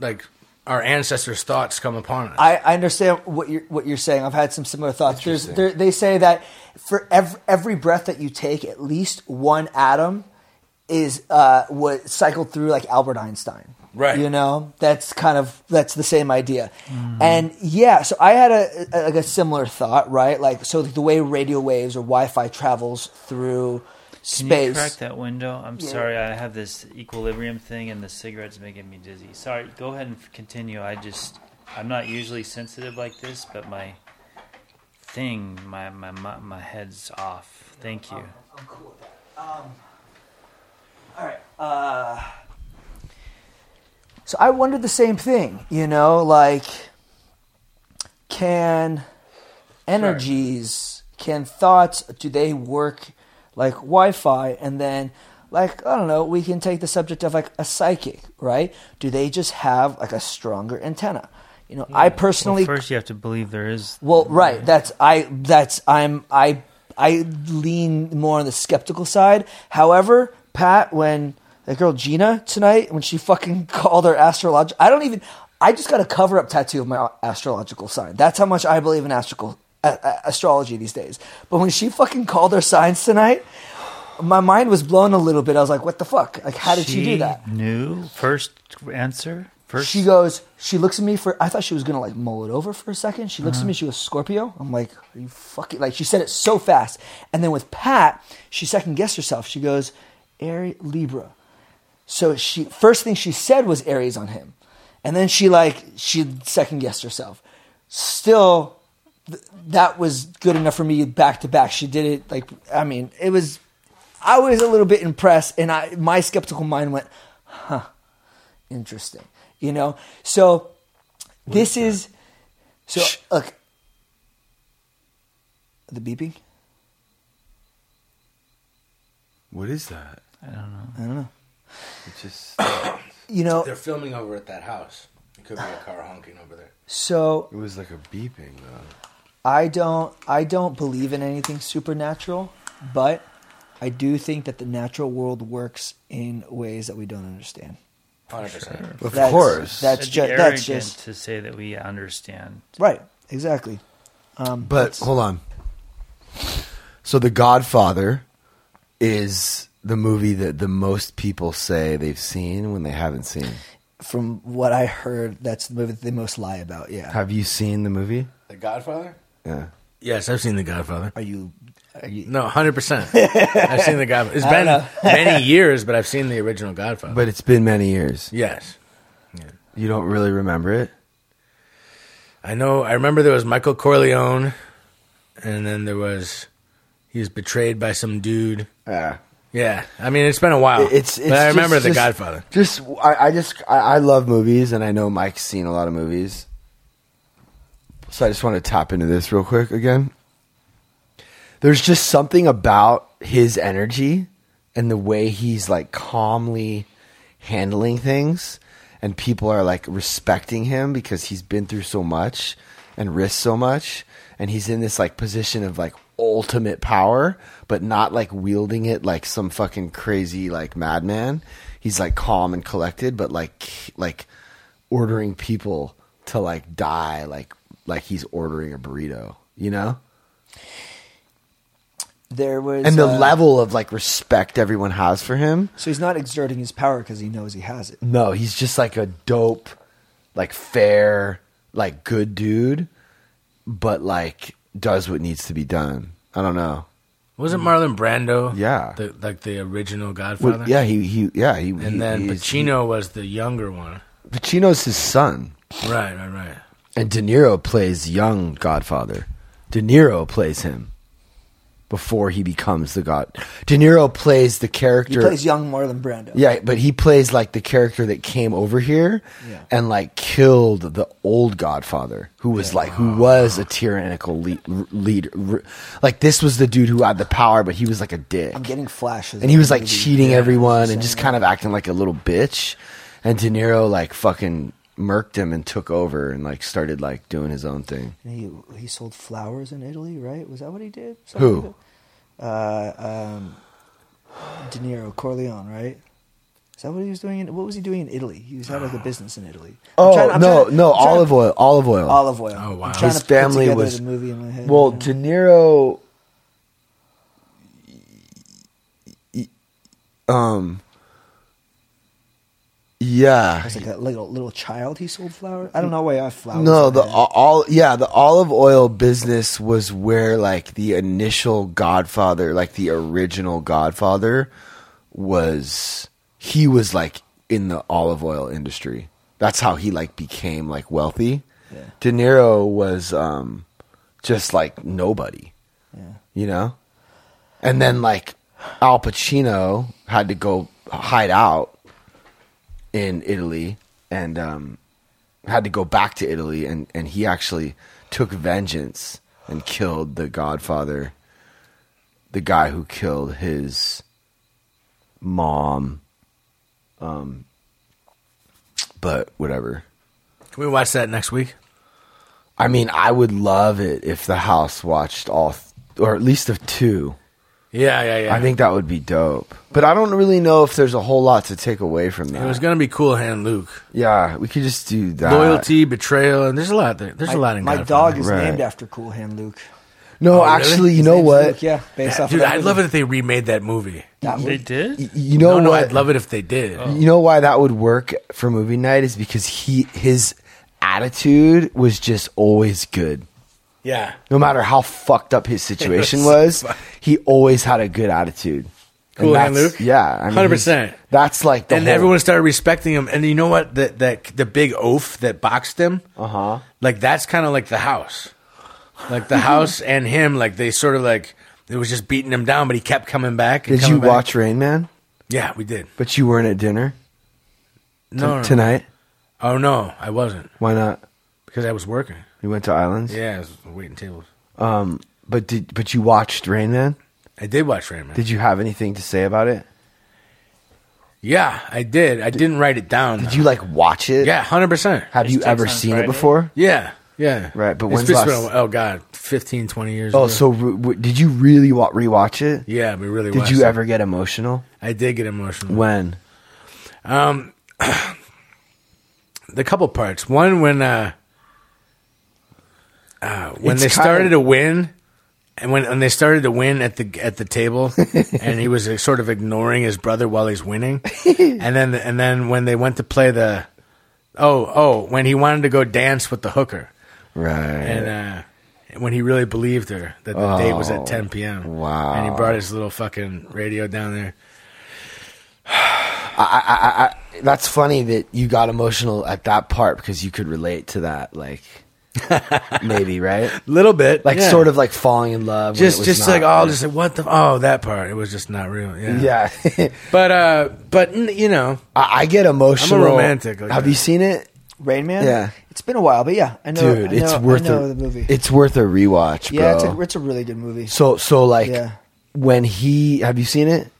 like our ancestors' thoughts come upon us. I, I understand what you're what you're saying. I've had some similar thoughts. They say that for every, every breath that you take, at least one atom is uh, what cycled through like Albert Einstein. Right. You know, that's kind of that's the same idea. And yeah, so I had a, a like a similar thought, right? Like so the way radio waves or Wi-Fi travels through Can space. you crack that window? I'm sorry, I have this equilibrium thing, and the cigarette's making me dizzy. Sorry, go ahead and continue. I just, I'm not usually sensitive like this, but my thing, my my my, my head's off. Thank you. I'm cool with that. Um, all right. Uh, so I wondered the same thing, you know, like can energies, can thoughts, do they work like Wi-Fi? And then, like I don't know, we can take the subject of like a psychic, right? Do they just have like a stronger antenna? You know, I personally Well, first you have to believe there is. well, right. That's I. That's I'm. I. I lean more on the skeptical side. However, Pat, when that girl Gina tonight, when she fucking (laughs) called her astrology, I don't even. I just got a cover up tattoo of my astrological sign. That's how much I believe in astrological astrology these days. But when she fucking called her signs tonight, my mind was blown a little bit. I was like, "What the fuck? Like, how did she, do that?" New first answer. First, She goes, she looks at me for. I thought she was gonna like mull it over for a second. She looks at me. She goes, Scorpio. I'm like, are you fucking like? She said it so fast, and then with Pat, she second guessed herself. She goes, Aries Libra. So she first thing she said was Aries on him, and then she like she second guessed herself. Still, th- that was good enough for me back to back. She did it like I mean, it was. I was a little bit impressed, and I my skeptical mind went, huh interesting you know so this is so look the beeping What is that? I don't know. i don't know It just (coughs) you know They're filming over at that house. It could be a car honking over there. so it was like a beeping though. I don't i don't believe in anything supernatural but i do think that the natural world works in ways that we don't understand Hundred percent. Of That's- course. that's It'd be ju- that's arrogant just to say that we understand. right exactly um, But hold on. So The Godfather is the movie that the most people say they've seen when they haven't seen. from what i heard that's the movie that they most lie about yeah Have you seen the movie? The Godfather? Yeah. Yes, I've seen The Godfather. are you are you No, hundred percent. (laughs) I've seen The Godfather. It's been many years, but I've seen the original Godfather. But it's been many years. yes, You don't really remember it? I know. I remember there was Michael Corleone, and then there was he was betrayed by some dude. Yeah. Yeah, I mean it's been a while. It's, it's but I remember just- The Godfather. Just I, I just I, I love movies and I know Mike's seen a lot of movies. So I just want to tap into this real quick again. There's just something about his energy and the way he's like calmly handling things and people are like respecting him because he's been through so much and risked so much and he's in this like position of like ultimate power but not like wielding it like some fucking crazy like madman he's like calm and collected but like like ordering people to like die like like he's ordering a burrito you know there was and the uh, level of like respect everyone has for him so he's not exerting his power because he knows he has it No, he's just like a dope, like fair, like good dude, but like does what needs to be done. I don't know. Wasn't Marlon Brando? Yeah. the, like the original Godfather. Well, yeah, he he yeah he and he- then he's- Pacino was the younger one. he- Pacino's his son, Right, right, right. And De Niro plays young Godfather. De Niro plays him before he becomes the God. De Niro plays the character. he plays young Marlon Brando Yeah, but he plays like the character that came over here Yeah. and like killed the old Godfather, who was like who was a tyrannical lead, leader. Like this was the dude who had the power, but he was like a dick, I'm getting flashes and he was like movie. cheating Yeah, everyone and just kind of acting like a little bitch. And De Niro like fucking murked him and took over and like started like doing his own thing. that. he he sold flowers in Italy right was that what he did Who? Like uh um De Niro Corleone right is that what he was doing in, what was he doing in Italy he was had like a business in Italy I'm Oh trying- no, trying- no, olive to- oil, olive oil. olive oil Oh, wow. I'm His to family together was- the movie in my head Well, yeah. De Niro, um, yeah, It's like a little little child. He sold flowers. I don't know why I have flowers. no, the all yeah, the olive oil business was where like the initial Godfather, like the original Godfather, was. He was like in the olive oil industry. That's how he like became like wealthy. Yeah. De Niro was um, just like nobody. Yeah. you know? And then like Al Pacino had to go hide out in Italy and um, had to go back to Italy and, and he actually took vengeance and killed the godfather, the guy who killed his mom. Um, but whatever. Can we watch that next week? I mean, I would love it if the house watched all, th- or at least of two. Yeah, yeah, yeah. I think that would be dope. But I don't really know if there's a whole lot to take away from that. it was gonna be Cool Hand Luke. yeah, we could just do that. Loyalty, betrayal, and there's a lot there. There's My, a lot in my Godfather. dog is Right. named after Cool Hand Luke. No, Oh, really? actually, you His know what? Luke, yeah, based off Dude, of that I'd movie. love it if they remade that movie. That They movie. did. You know no, no, what? I'd love it if they did. Oh. You know why that would work for movie night is because he his attitude was just always good. Yeah. No matter how fucked up his (laughs) situation was he always had a good attitude. And Cool Hand Luke? Yeah, I mean, 100%. That's like the and whole- everyone started respecting him. And you know what? That that the big oaf that boxed him, Uh-huh. like that's kind of like the house, like the (laughs) house and him. Like they sort of like it was just beating him down, but he kept coming back. and Did you back. watch Rain Man? Yeah, we did. But you weren't at dinner t- No, no. tonight. Oh no, I wasn't Why not? because I was working. You went to Islands. Yeah, I was waiting tables. Um, but did but you watched Rain Man? I did watch Rain Man. Did you have anything to say about it? yeah, I did. I didn't write it down. Did you like watch it? Yeah, hundred percent. Have you ever text on seen it before? Yeah, yeah. Right, but It's when's just last- been oh god, 15, 20 years. Ago. Oh, ago. so re- w- did you really wa- rewatch it? yeah, we really. Did watched you it. ever get emotional? I did get emotional. When? Um, (clears throat) the couple parts. One when uh, uh when It's they started to win, and when when they started to win at the at the table, (laughs) and he was sort of ignoring his brother while he's winning, and then and then when they went to play the, oh oh when he wanted to go dance with the hooker, Right. and uh. When he really believed her that the date was Oh, at 10 p.m. wow. And he brought his little fucking radio down there. (sighs) I I That's funny that you got emotional at that part because you could relate to that, like (laughs) maybe right, Little bit. like yeah. sort of like falling in love. just just not- like oh just like what the oh that part it was just not real yeah yeah. (laughs) but uh but you know I, I get emotional. romantic like Have that. you seen it, Rain Man. Yeah. it's been a while, but yeah, I know. dude? I know, it's worth I know a the movie. It's worth a rewatch, bro. yeah, it's a, it's a really good movie. So so like Yeah. when he have you seen it?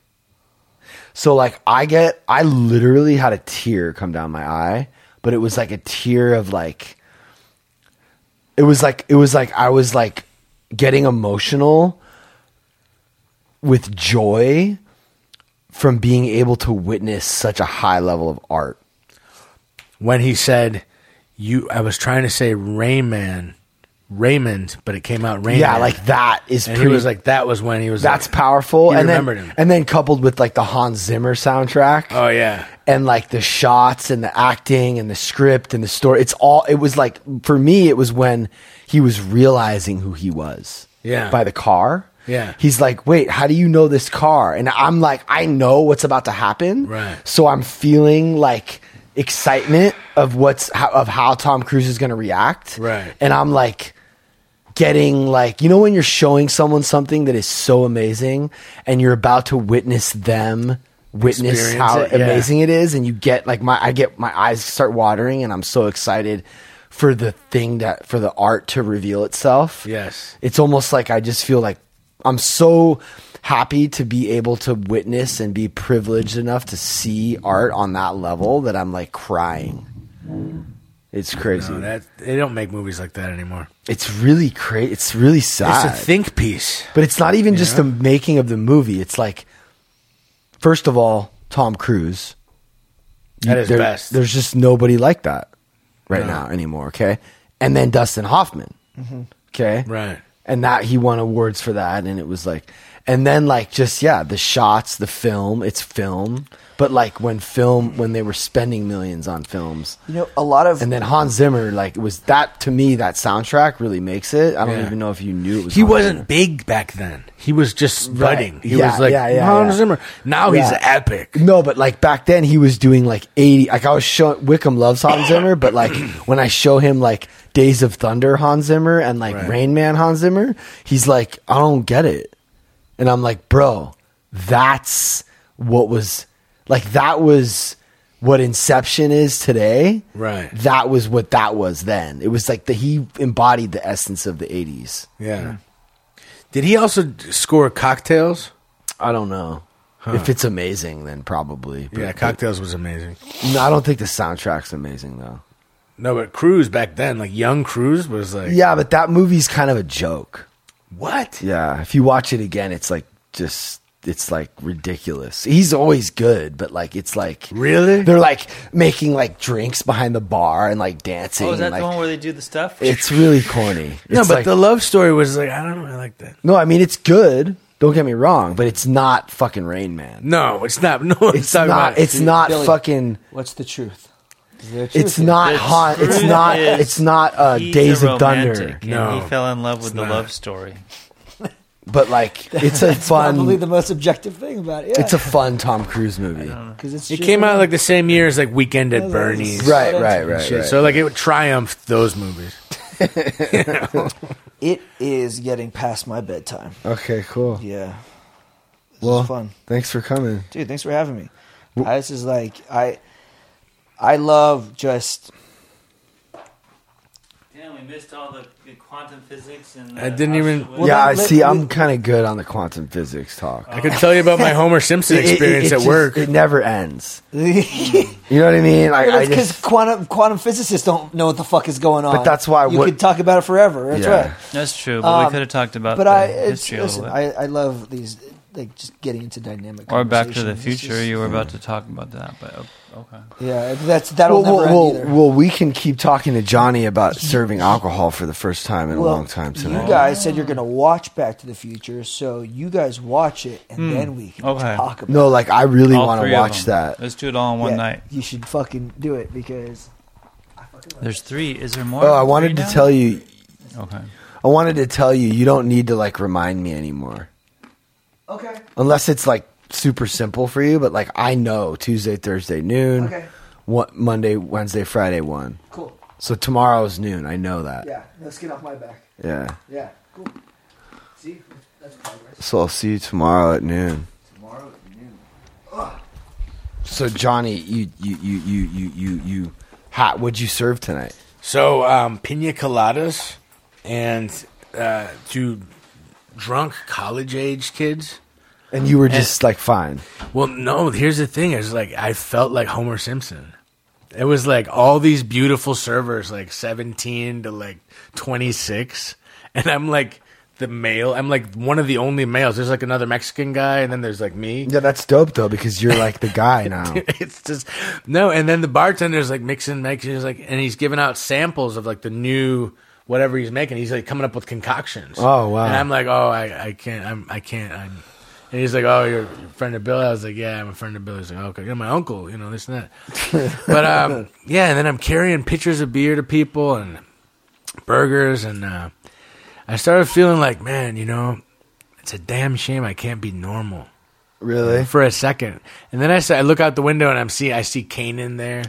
So like I get I literally had a tear come down my eye, but it was like a tear of like it was like it was like I was like getting emotional with joy from being able to witness such a high level of art. when he said you i was trying to say rayman raymond but it came out raymond Yeah, like that is and pretty he was like that was when he was that's like, powerful. and then, him. and then coupled with like the Hans Zimmer soundtrack. oh yeah and like the shots and the acting and the script and the story it's all it was like for me it was when he was realizing who he was Yeah. by the car Yeah. he's like wait how do you know this car and i'm like i know what's about to happen Right. so i'm feeling like excitement of what's how, of how tom cruise is going to react Right. and i'm like getting like you know when you're showing someone something that is so amazing and you're about to witness them witness Experience how it, yeah. amazing it is and you get like my I get my eyes start watering and I'm so excited for the thing that for the art to reveal itself. Yes. It's almost like I just feel like I'm so happy to be able to witness and be privileged enough to see art on that level that I'm like crying. It's crazy. no, that they don't make movies like that anymore it's really crazy. It's really sad. it's a think piece But it's not even just Yeah. the making of the movie. It's like, first of all, Tom Cruise. At his There- best. There's just nobody like that right No. now anymore. Okay, and then Dustin Hoffman. Mm-hmm. Okay, Right. and that he won awards for that, and it was like, and then like just yeah, the shots, the film. It's film, but like when film when they were spending millions on films. You know, a lot of And then Hans Zimmer, like, was that to me that soundtrack really makes it. I don't Yeah. even know if you knew it was. he Hans wasn't Zimmer. big back then he was just budding he Yeah, was like yeah, yeah, Hans yeah. Zimmer now he's epic No, but like back then he was doing like 80 like I was showing Wickham loves Hans Zimmer, but like (clears throat) when I show him like Days of Thunder Hans Zimmer and like Right. Rain Man Hans Zimmer, he's like, I don't get it. And I'm like, bro, that's what was like that was what Inception is today. Right. That was what that was then. It was like the he embodied the essence of the 80s. yeah did he also score cocktails I don't know. If it's amazing, then probably. But- yeah cocktails was amazing No, I don't think the soundtrack's amazing though. no but Cruise back then like young Cruise was like Yeah, but that movie's kind of a joke. what Yeah, if you watch it again, it's like just it's like ridiculous. He's always good, but like it's like Really? they're like making like drinks behind the bar and like dancing. Oh, is that and, like, the one where they do the stuff? It's really corny. (laughs) No, It's but like- the love story was like I don't know. I like that. no, I mean it's good. Don't get me wrong, but it's not fucking Rain Man. No, it's not. (laughs) No, It's not. It's not Billy. fucking. What's the truth? Is there a truth It's not hot. It's not. It's not. Uh, Days a of Thunder. romantic, and No, he fell in love with the not. love story. But like, (laughs) it's a fun. Probably the most objective thing about it. Yeah. It's a fun Tom Cruise movie. because it's It true. came out like the same year as like Weekend at Bernie's. Right, right, right, right. So like it triumphed those movies. (laughs) (laughs) It is getting past my bedtime. Okay, cool. Yeah. This Well, fun. thanks for coming. Dude, thanks for having me. I, this is like I I love just Damn, we missed all the, quantum physics and. I didn't even- Well, yeah, I let- see. let- I'm kind of good on the quantum physics talk. I could tell you about my (laughs) Homer Simpson It- it- experience it at just- work. It never ends. because (laughs) You know what I mean? Like, I because just. quantum quantum physicists don't know what the fuck is going on. But that's why you what- could talk about it forever. That's Yeah. right. That's true, but Um, we could have talked about But the I it's, history a listen. little bit. I, I love these like just getting into dynamic. or Back to the. It's Future. just- you were about to talk about that, but oh, okay. yeah, that's that'll Well, never well, end well, either. well, we can keep talking to Johnny about serving alcohol for the first time in a long time you tonight. guys said you're going to watch Back to the Future, so you guys watch it, and hmm, then we can Okay. talk about. no, like I really All want to of watch them. that. Let's do it all in one Yeah, night. You should fucking do it because There's three. Is there more? Oh, I wanted to now? tell you. Okay. I wanted to tell you. You don't need to like remind me anymore, okay, unless it's like super simple for you. But like I know Tuesday, Thursday noon, okay, what Monday, Wednesday, Friday one. cool. So tomorrow's noon. I know that. Yeah, let's get off my back. Yeah. Yeah, cool. See, that's progress. So I'll see you tomorrow at noon. Tomorrow at noon. So Johnny, you you you you you you you, ha, what'd you serve tonight? So um, pina coladas and uh, to drunk college age kids. And you were just like fine. Well, no. Here's the thing: is like I felt like Homer Simpson. It was like all these beautiful servers, like 17 to like 26, and I'm like the male. I'm like one of the only males. There's like another Mexican guy, and then there's like me. Yeah, that's dope though because you're like the guy (laughs) now. it's just no. And then the bartender's like mixing, making, he's like, and he's giving out samples of like the new whatever he's making. He's like coming up with concoctions. Oh, wow. And I'm like, oh, I, I can't, I'm, I can't. I'm, and he's like, oh, you're a friend of Billy. I was like, yeah, I'm a friend of Bill. He's like, okay, you're my uncle, you know this and that. (laughs) but um, yeah, and then I'm carrying pitchers of beer to people and burgers, and uh, I started feeling like, man, you know, it's a damn shame I can't be normal Really? for a second, and then I, I look out the window and I'm see I see Kanan there,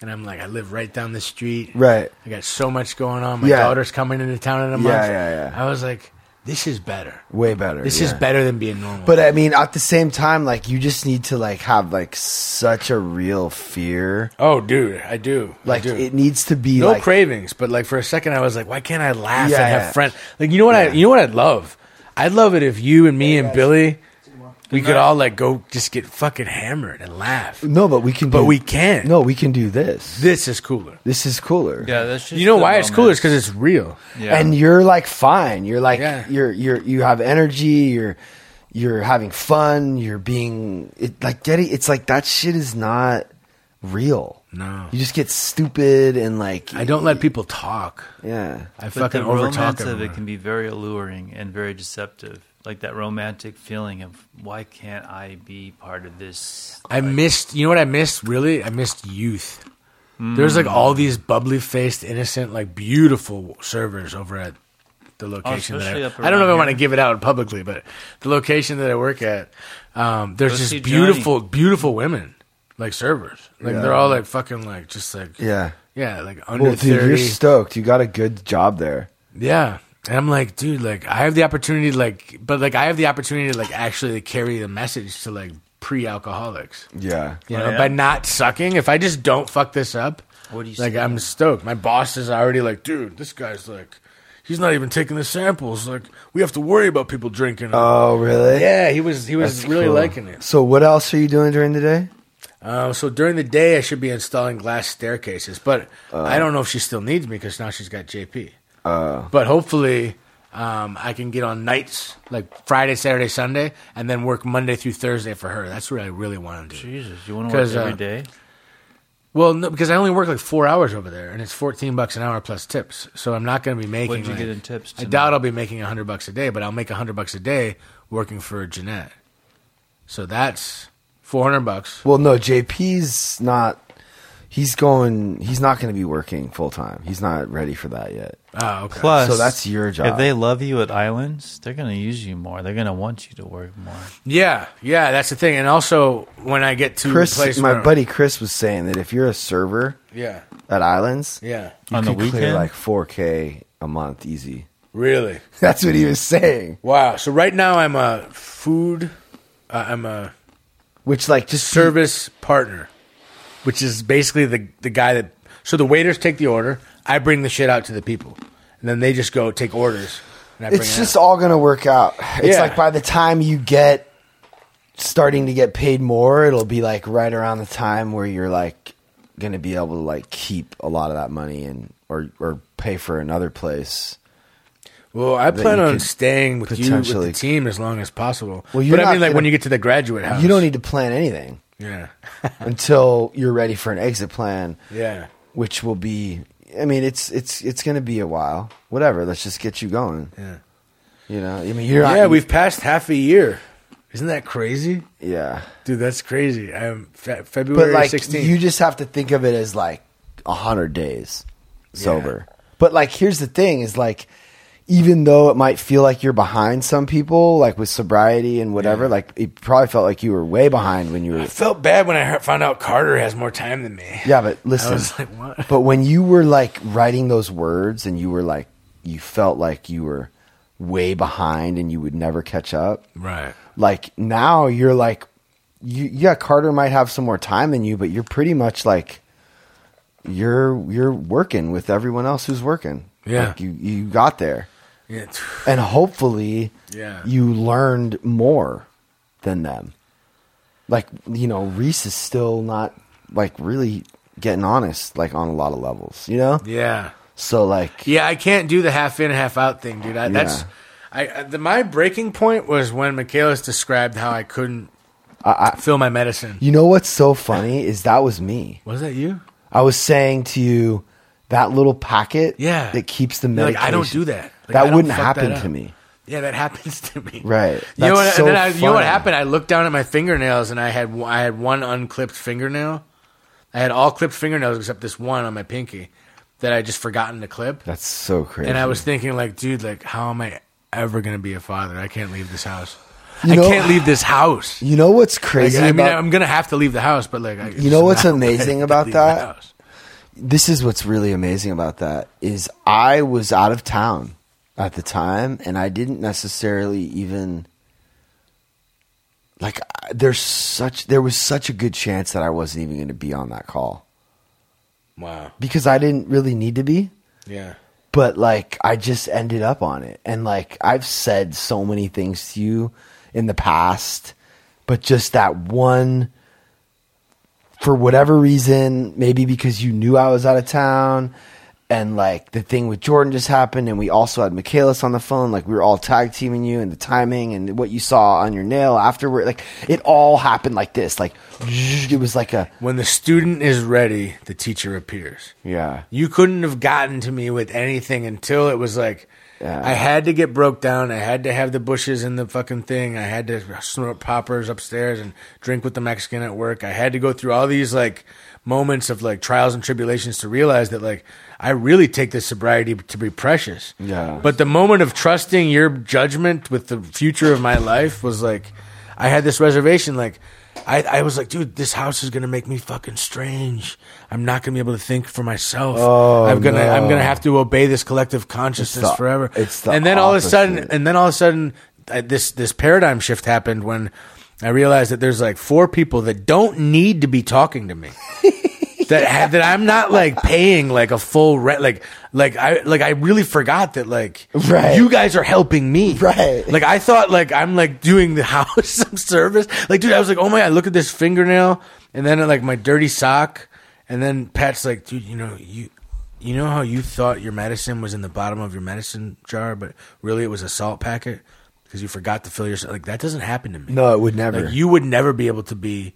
and I'm like, I live right down the street. Right. I got so much going on. My Yeah. daughter's coming into town in a month. Yeah, yeah, yeah. I was like, this is better. Way better. This is yeah. better than being normal. But I mean, at the same time, like you just need to like have like such a real fear. oh, dude, I do. I Like do. it needs to be no like cravings, but like for a second, I was like, why can't I laugh Yeah, and have yeah. friends? Like you know what I, you know what I'd love. I'd love it if you and me and Billy, we could all like go just get fucking hammered and laugh. no, but we can. But do, we can't. No, we can do this. This is cooler. This is cooler. Yeah, that's just You know the why it's cooler? moments. It's because it's real. Yeah. and you're like fine. You're like Yeah. you're you're you have energy. You're you're having fun. You're being it like getting. It's like that shit is not real. No, You just get stupid and like I don't let people talk. Yeah. I But fucking the over talk romance of it can be very alluring and very deceptive. Like that romantic feeling of why can't I be part of this? I missed. You know what I missed? Really, I missed youth. There's like all these bubbly faced, innocent, like beautiful servers over at the location that especially I. up I don't know if I want to give it out publicly, but the location that I work at, um, there's Go just see beautiful, beautiful women, like servers. Like Yeah. they're all like fucking like just like yeah, Yeah. like under Well, dude, thirty. you're stoked. You got a good job there. Yeah. And I'm like, dude, like I have the opportunity to like but like I have the opportunity to like actually carry the message to like pre alcoholics. Yeah. You Oh, know, yeah? by not sucking, if I just don't fuck this up, What do you like say? I'm stoked. My boss is already like, dude, this guy's like he's not even taking the samples. Like we have to worry about people drinking. Oh, really? yeah, he was he was That's really cool. liking it. So, what else are you doing during the day? Uh, so during the day, I should be installing glass staircases, but Uh. I don't know if she still needs me because now she's got JP. Uh, But hopefully, um, I can get on nights like Friday, Saturday, Sunday, and then work Monday through Thursday for her. That's what I really want to do. Jesus, you want to work every uh, day? Well, no, because I only work like four hours over there, and it's fourteen bucks an hour plus tips. So I'm not going to be making. What'd you like- get in tips I doubt I'll be making a hundred bucks a day, but I'll make a hundred bucks a day working for Jeanette. So that's four hundred bucks. Well, no, JP's not. He's going. He's not going to be working full time. He's not ready for that yet. Oh, okay. Plus, So that's your job. If they love you at Islands, they're going to use you more. They're going to want you to work more. yeah, yeah, that's the thing. And also, when I get to Chris, a place my where- buddy Chris was saying that if you're a server yeah, at Islands, yeah, you On the could clear weekend? like 4K a month easy. really. (laughs) That's what he was saying. Wow. So right now I'm a food, uh, I'm a Which like just service partner, which is basically the the guy that. So the waiters take the order. I bring the shit out to the people, and then they just go take orders. And I bring it's it just out. all gonna work out. It's Yeah. like by the time you get starting to get paid more, it'll be like right around the time where you're like gonna be able to like keep a lot of that money and or or pay for another place. Well, I that plan you on could staying with you with potentially- the team as long as possible. Well, you're but I not mean, like gonna- when you get to the graduate house, You don't need to plan anything Yeah, (laughs) (laughs) until you're ready for an exit plan, yeah, which will be. I mean, it's it's it's gonna be a while. Whatever. Let's just get you going. yeah. You know. I mean, you're not. yeah, we've passed half a year. Isn't that crazy, Yeah. dude? That's crazy. I'm fe- February but like 16th. you just have to think of it as like a hundred days sober. But like here's the thing: is like even though it might feel like you're behind some people, like with sobriety and whatever, Yeah. like it probably felt like you were way behind when you were. I felt bad when I heard, found out Carter has more time than me. Yeah, but (laughs) I listen. was like, what? But when you were like writing those words and you were like, you felt like you were way behind and you would never catch up. Right. Like now you're like, you, yeah, Carter might have some more time than you, but you're pretty much like, you're you're working with everyone else who's working. Yeah. Like you you got there, Yeah. and hopefully, Yeah. you learned more than them. Like you know, Reese is still not like really getting honest, like on a lot of levels. You know, Yeah. so like Yeah, I can't do the half in, half out thing, dude. I, That's Yeah. I I- the, my breaking point was when Michaelis described how I couldn't I, I, fill my medicine. you know what's so funny is that was me. Was that you? I was saying to you that little packet, Yeah. that keeps the medication. like I don't do that. Like, that wouldn't happen that to me. Yeah, that (laughs) happens to me. Right. You know what? That's then so I, you know what happened? I looked down at my fingernails and I had I had one unclipped fingernail. I had all clipped fingernails except this one on my pinky that I just forgotten to clip. That's so crazy. And I was thinking, like, dude, like, how am I ever gonna be a father? I can't leave this house. You I know- can't leave this house. You know what's Like, crazy I mean, about I'm gonna have to leave the house, but like, I, You know what's (laughs) amazing about that? this is what's really amazing about that is I was out of town at the time and I didn't necessarily even like there's such there was such a good chance that I wasn't even going to be on that call Wow. because I didn't really need to be Yeah. but like I just ended up on it. And like I've said so many things to you in the past, but just that one for whatever reason, maybe because you knew I was out of town and like the thing with Jordan just happened and we also had Michaelis on the phone, like we were all tag teaming you and the timing and what you saw on your nail afterward, like it all happened like this. Like it was like a When the student is ready, the teacher appears. yeah. You couldn't have gotten to me with anything until it was like Yeah. I had to get broke down. I had to have the bushes in the fucking thing. I had to snort poppers upstairs and drink with the Mexican at work. I had to go through all these like moments of like trials and tribulations to realize that like I really take this sobriety to be precious. Yeah. But the moment of trusting your judgment with the future of my life was like I had this reservation like I, I was like, dude, this house is gonna make me fucking strange. I'm not gonna be able to think for myself. Oh, I'm gonna I'm gonna have to obey this collective consciousness It's the- forever. it's the and then all of a sudden, and then all of a sudden, uh, this this paradigm shift happened when I realized that there's like four people that don't need to be talking to me. (laughs) that ha- that I'm not like paying like a full rent like like I like I really forgot that like Right. you guys are helping me Right. like I thought like I'm like doing the (laughs) house some service like dude I was like oh my god look at this fingernail and then like my dirty sock and then Pat's like dude you know you you know how you thought your medicine was in the bottom of your medicine jar, but really it was a salt packet because you forgot to fill your like that doesn't happen to me. No, it would never. Like you would never be able to be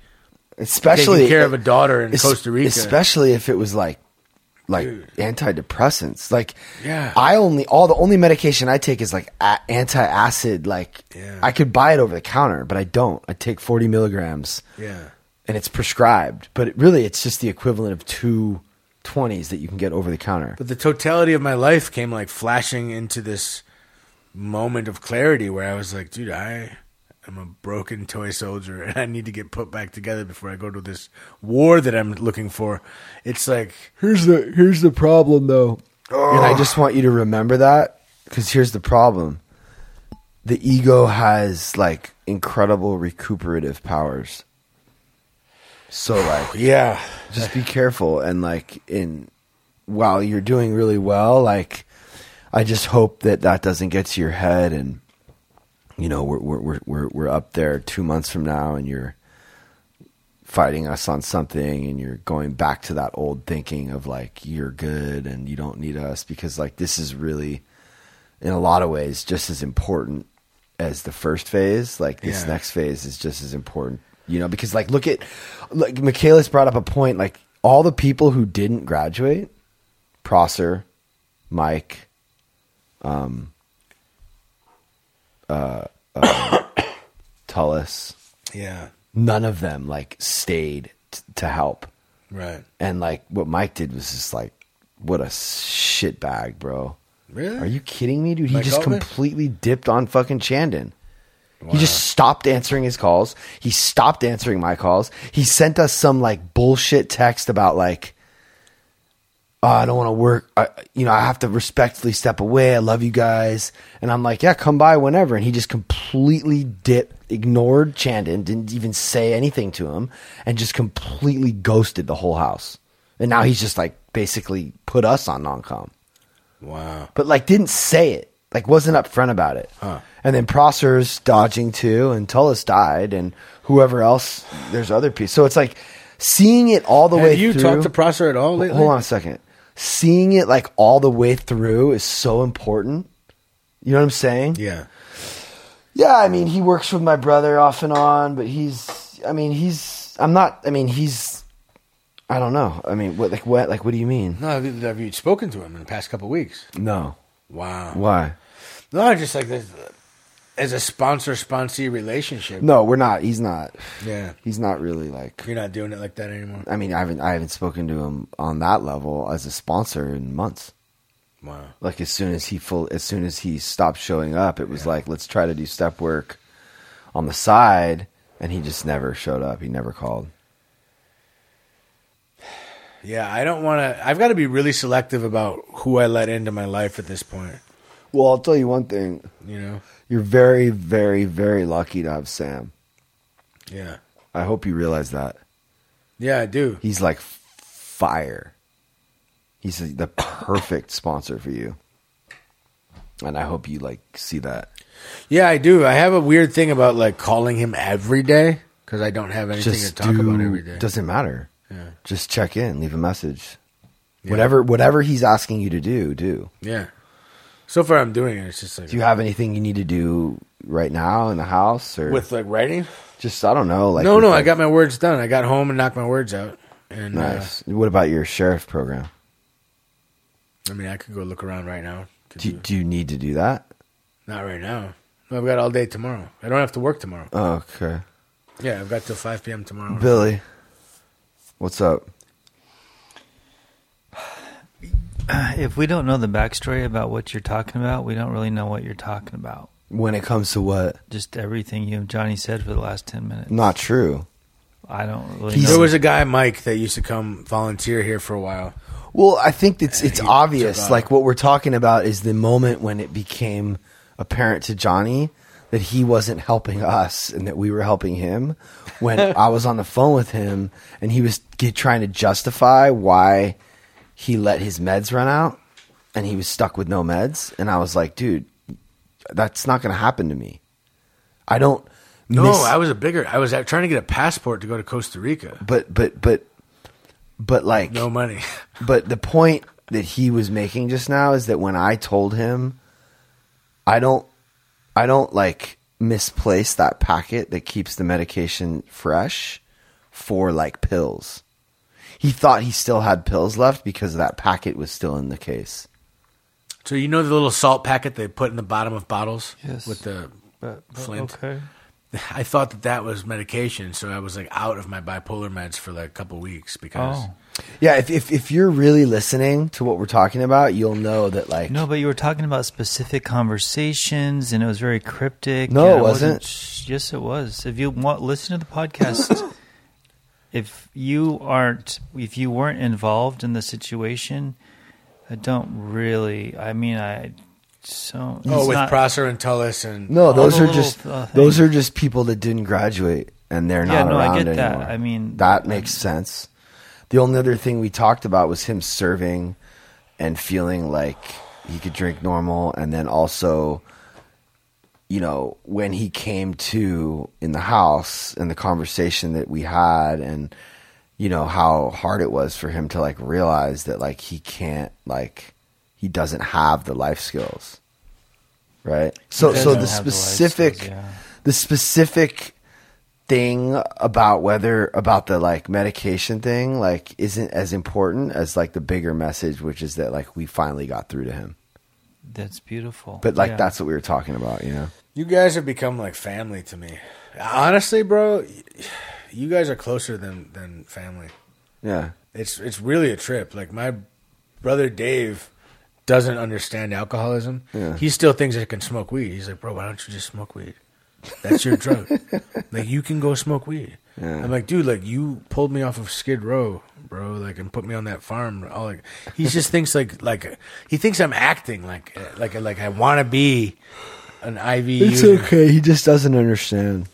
especially taking care of a daughter in es- Costa Rica. especially if it was like like Dude. antidepressants. Like, Yeah. I only all the only medication I take is like a- anti-acid. Like, Yeah. I could buy it over the counter, but I don't. I take forty milligrams, yeah. and it's prescribed. But it, really, it's just the equivalent of two twenties that you can get over the counter. But the totality of my life came like flashing into this moment of clarity where I was like, dude, I am a broken toy soldier and I need to get put back together before I go to this war that I'm looking for. It's like, Here's the here's the problem though. And I just want you to remember that cuz here's the problem. The ego has like incredible recuperative powers. So like (sighs) yeah, just be careful and like in while you're doing really well like I just hope that that doesn't get to your head and you know we're we're we're we're, up there 2 months from now and you're fighting us on something and you're going back to that old thinking of like you're good and you don't need us because like this is really in a lot of ways just as important as the first phase like this Yeah. next phase is just as important you know because like look at like michaelis brought up a point like all the people who didn't graduate prosser mike um uh, uh (coughs) tullis. Yeah, none of them like stayed t- to help. Right. and like what mike did was just like what a shit bag bro. Really? are you kidding me dude? He Mike just completely dipped on fucking chandon. He just stopped answering his calls. He stopped answering my calls. He sent us some like bullshit text about like oh, I don't want to work. I, you know, I have to respectfully step away. I love you guys. And I'm like, yeah, come by whenever. And he just completely dipped, ignored Chandon, didn't even say anything to him, and just completely ghosted the whole house. And now he's just like basically put us on non-com, Wow. but like didn't say it, like wasn't upfront about it. Huh. And then Prosser's dodging too, and Tullis died, and whoever else. There's other people. So it's like seeing it all the way. Have you through, talked to Prosser at all lately? Hold on a second. Seeing it like all the way through is so important. You know what I'm saying? Yeah. Yeah, I mean, he works with my brother off and on, but he's. I mean, he's. I'm not. I mean, he's. I don't know. I mean, what like what like what do you mean? No, have you, have you spoken to him in the past couple weeks? No. Wow. Why? No, I just like this, as a sponsor sponsee relationship. No, we're not. He's not. Yeah. He's not really like. You're not doing it like that anymore. I mean, I haven't. I haven't spoken to him on that level as a sponsor in months. Wow. Like as soon as he full, as soon as he stopped showing up, it was like let's try to do step work on the side, and he just never showed up. He never called. Yeah, I don't want to. I've got to be really selective about who I let into my life at this point. Well, I'll tell you one thing. You know? You're very, very, very lucky to have Sam. Yeah. I hope you realize that. Yeah, I do. He's like fire. He's the perfect sponsor for you. And I hope you like see that. Yeah, I do. I have a weird thing about like calling him every day because I don't have anything Just to talk do, about every day. It doesn't matter. Yeah. Just check in, leave a message. Yeah. Whatever whatever he's asking you to do, do. Yeah. So far, I'm doing it. It's just like Do you have anything you need to do right now in the house or with like writing. just I don't know, like no, no, I got my words done. I got home and knocked my words out. And uh, nice. what about your sheriff program? I mean, I could go look around right now. Do, do- do you need to do that? Not right now. No, I've got all day tomorrow. I don't have to work tomorrow. Oh, okay. Yeah, I've got till 5 p.m. tomorrow. Billy, what's up? (clears throat) If we don't know the backstory about what you're talking about, we don't really know what you're talking about. When it comes to what? Just everything you and Johnny said for the last ten minutes. Not true. I don't really. He's- know. There was a guy, Mike, that used to come volunteer here for a while. Well, I think it's it's obvious. Like what we're talking about is the moment when it became apparent to Johnny that he wasn't helping us and that we were helping him. When (laughs) I was on the phone with him and he was get, trying to justify why he let his meds run out and he was stuck with no meds, and I was like, dude, that's not going to happen to me. I don't. No, miss- I was a bigger. I was trying to get a passport to go to Costa Rica. But but but but like No money. (laughs) But the point that he was making just now is that when I told him, I don't, I don't like misplace that packet that keeps the medication fresh for like pills. He thought he still had pills left because that packet was still in the case. So you know the little salt packet they put in the bottom of bottles Yes. with the But, but Flint. okay. (laughs) I thought that that was medication, so I was like out of my bipolar meds for like a couple weeks because Oh Yeah, if, if if you're really listening to what we're talking about, you'll know that like no, but you were talking about specific conversations, and it was very cryptic. No, it wasn't. sh- Yes, it was. If you want, listen to the podcast. (laughs) if you aren't, if you weren't involved in the situation, I don't really. I mean, I so. oh, it's with not- Prosser and Tullis and no, those are little, just uh, those thing. are just people that didn't graduate and they're Yeah, not no, I around get that. I mean, that makes sense. The only other thing we talked about was him serving and feeling like he could drink normal, and then also, you know, when he came to in the house and the conversation that we had, and you know how hard it was for him to like realize that like he can't like he doesn't have the life skills, right? So, so the have the specific, skills, yeah. the specific thing about whether about the like medication thing like isn't as important as like the bigger message which is that like we finally got through to him That's beautiful. but like Yeah. that's what we were talking about you know you guys have become like family to me. Honestly, bro, you guys are closer than than family. yeah It's it's really a trip. Like my brother Dave doesn't understand alcoholism. Yeah. He still thinks I can smoke weed. He's like, bro, why don't you just smoke weed? That's your drug. (laughs) like you can go smoke weed. Yeah. I'm like, dude, like you pulled me off of Skid Row, bro, like and put me on that farm. All like he just thinks like like he thinks I'm acting like like like I want to be an IV. it's user. okay he just doesn't understand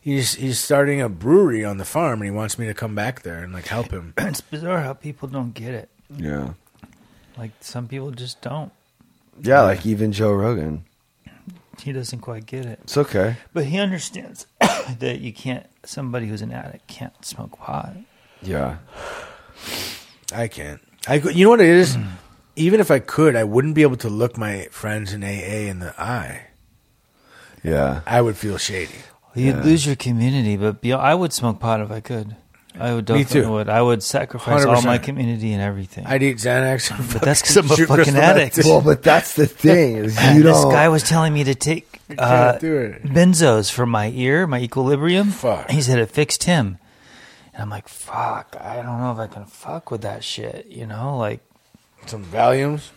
He's he's starting a brewery on the farm and he wants me to come back there and like help him. (clears throat) it's bizarre how people don't get it. yeah Like some people just don't. yeah like even joe rogan He doesn't quite get it. it's okay But he understands (coughs) that you can't. Somebody who's an addict can't smoke pot. yeah I can't. I could- you know what it is? Even if I could, I wouldn't be able to look my friends in AA in the eye. Yeah I would feel shady. You'd Yeah. lose your community, but be, I would smoke pot if I could. I would Me definitely too. would. I would sacrifice all 100%. my community and everything. I'd eat Xanax. but that's fucking because I'm a fucking crystal addict. well but that's the (laughs) thing is you this don't guy was telling me to take uh, benzos for my ear, my equilibrium. Fuck. He said it fixed him. And I'm like, fuck, I don't know if I can fuck with that shit, you know? Like, Some Valiums.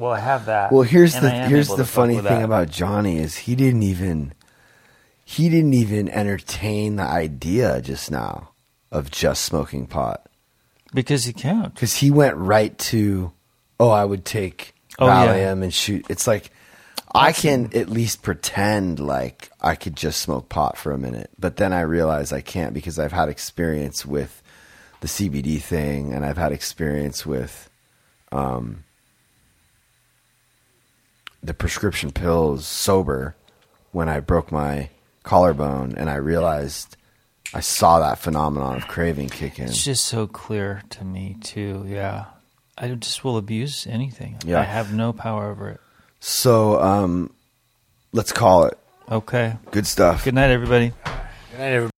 Well, I have that. Well, here's the here's the funny thing that. about Johnny is he didn't even he didn't even entertain the idea just now of just smoking pot Because he can't. because he went right to oh I would take Oh, yeah. Valium and shoot. It's like I can at least pretend like I could just smoke pot for a minute, but then I realize I can't because I've had experience with the CBD thing and I've had experience with um, the prescription pills sober when I broke my collarbone and I realized I saw that phenomenon of craving kick in. It's just so clear to me, too. Yeah. I just will abuse anything. Yeah. I have no power over it. So um, let's call it. Okay. Good stuff. Good night, everybody. Good night, everybody.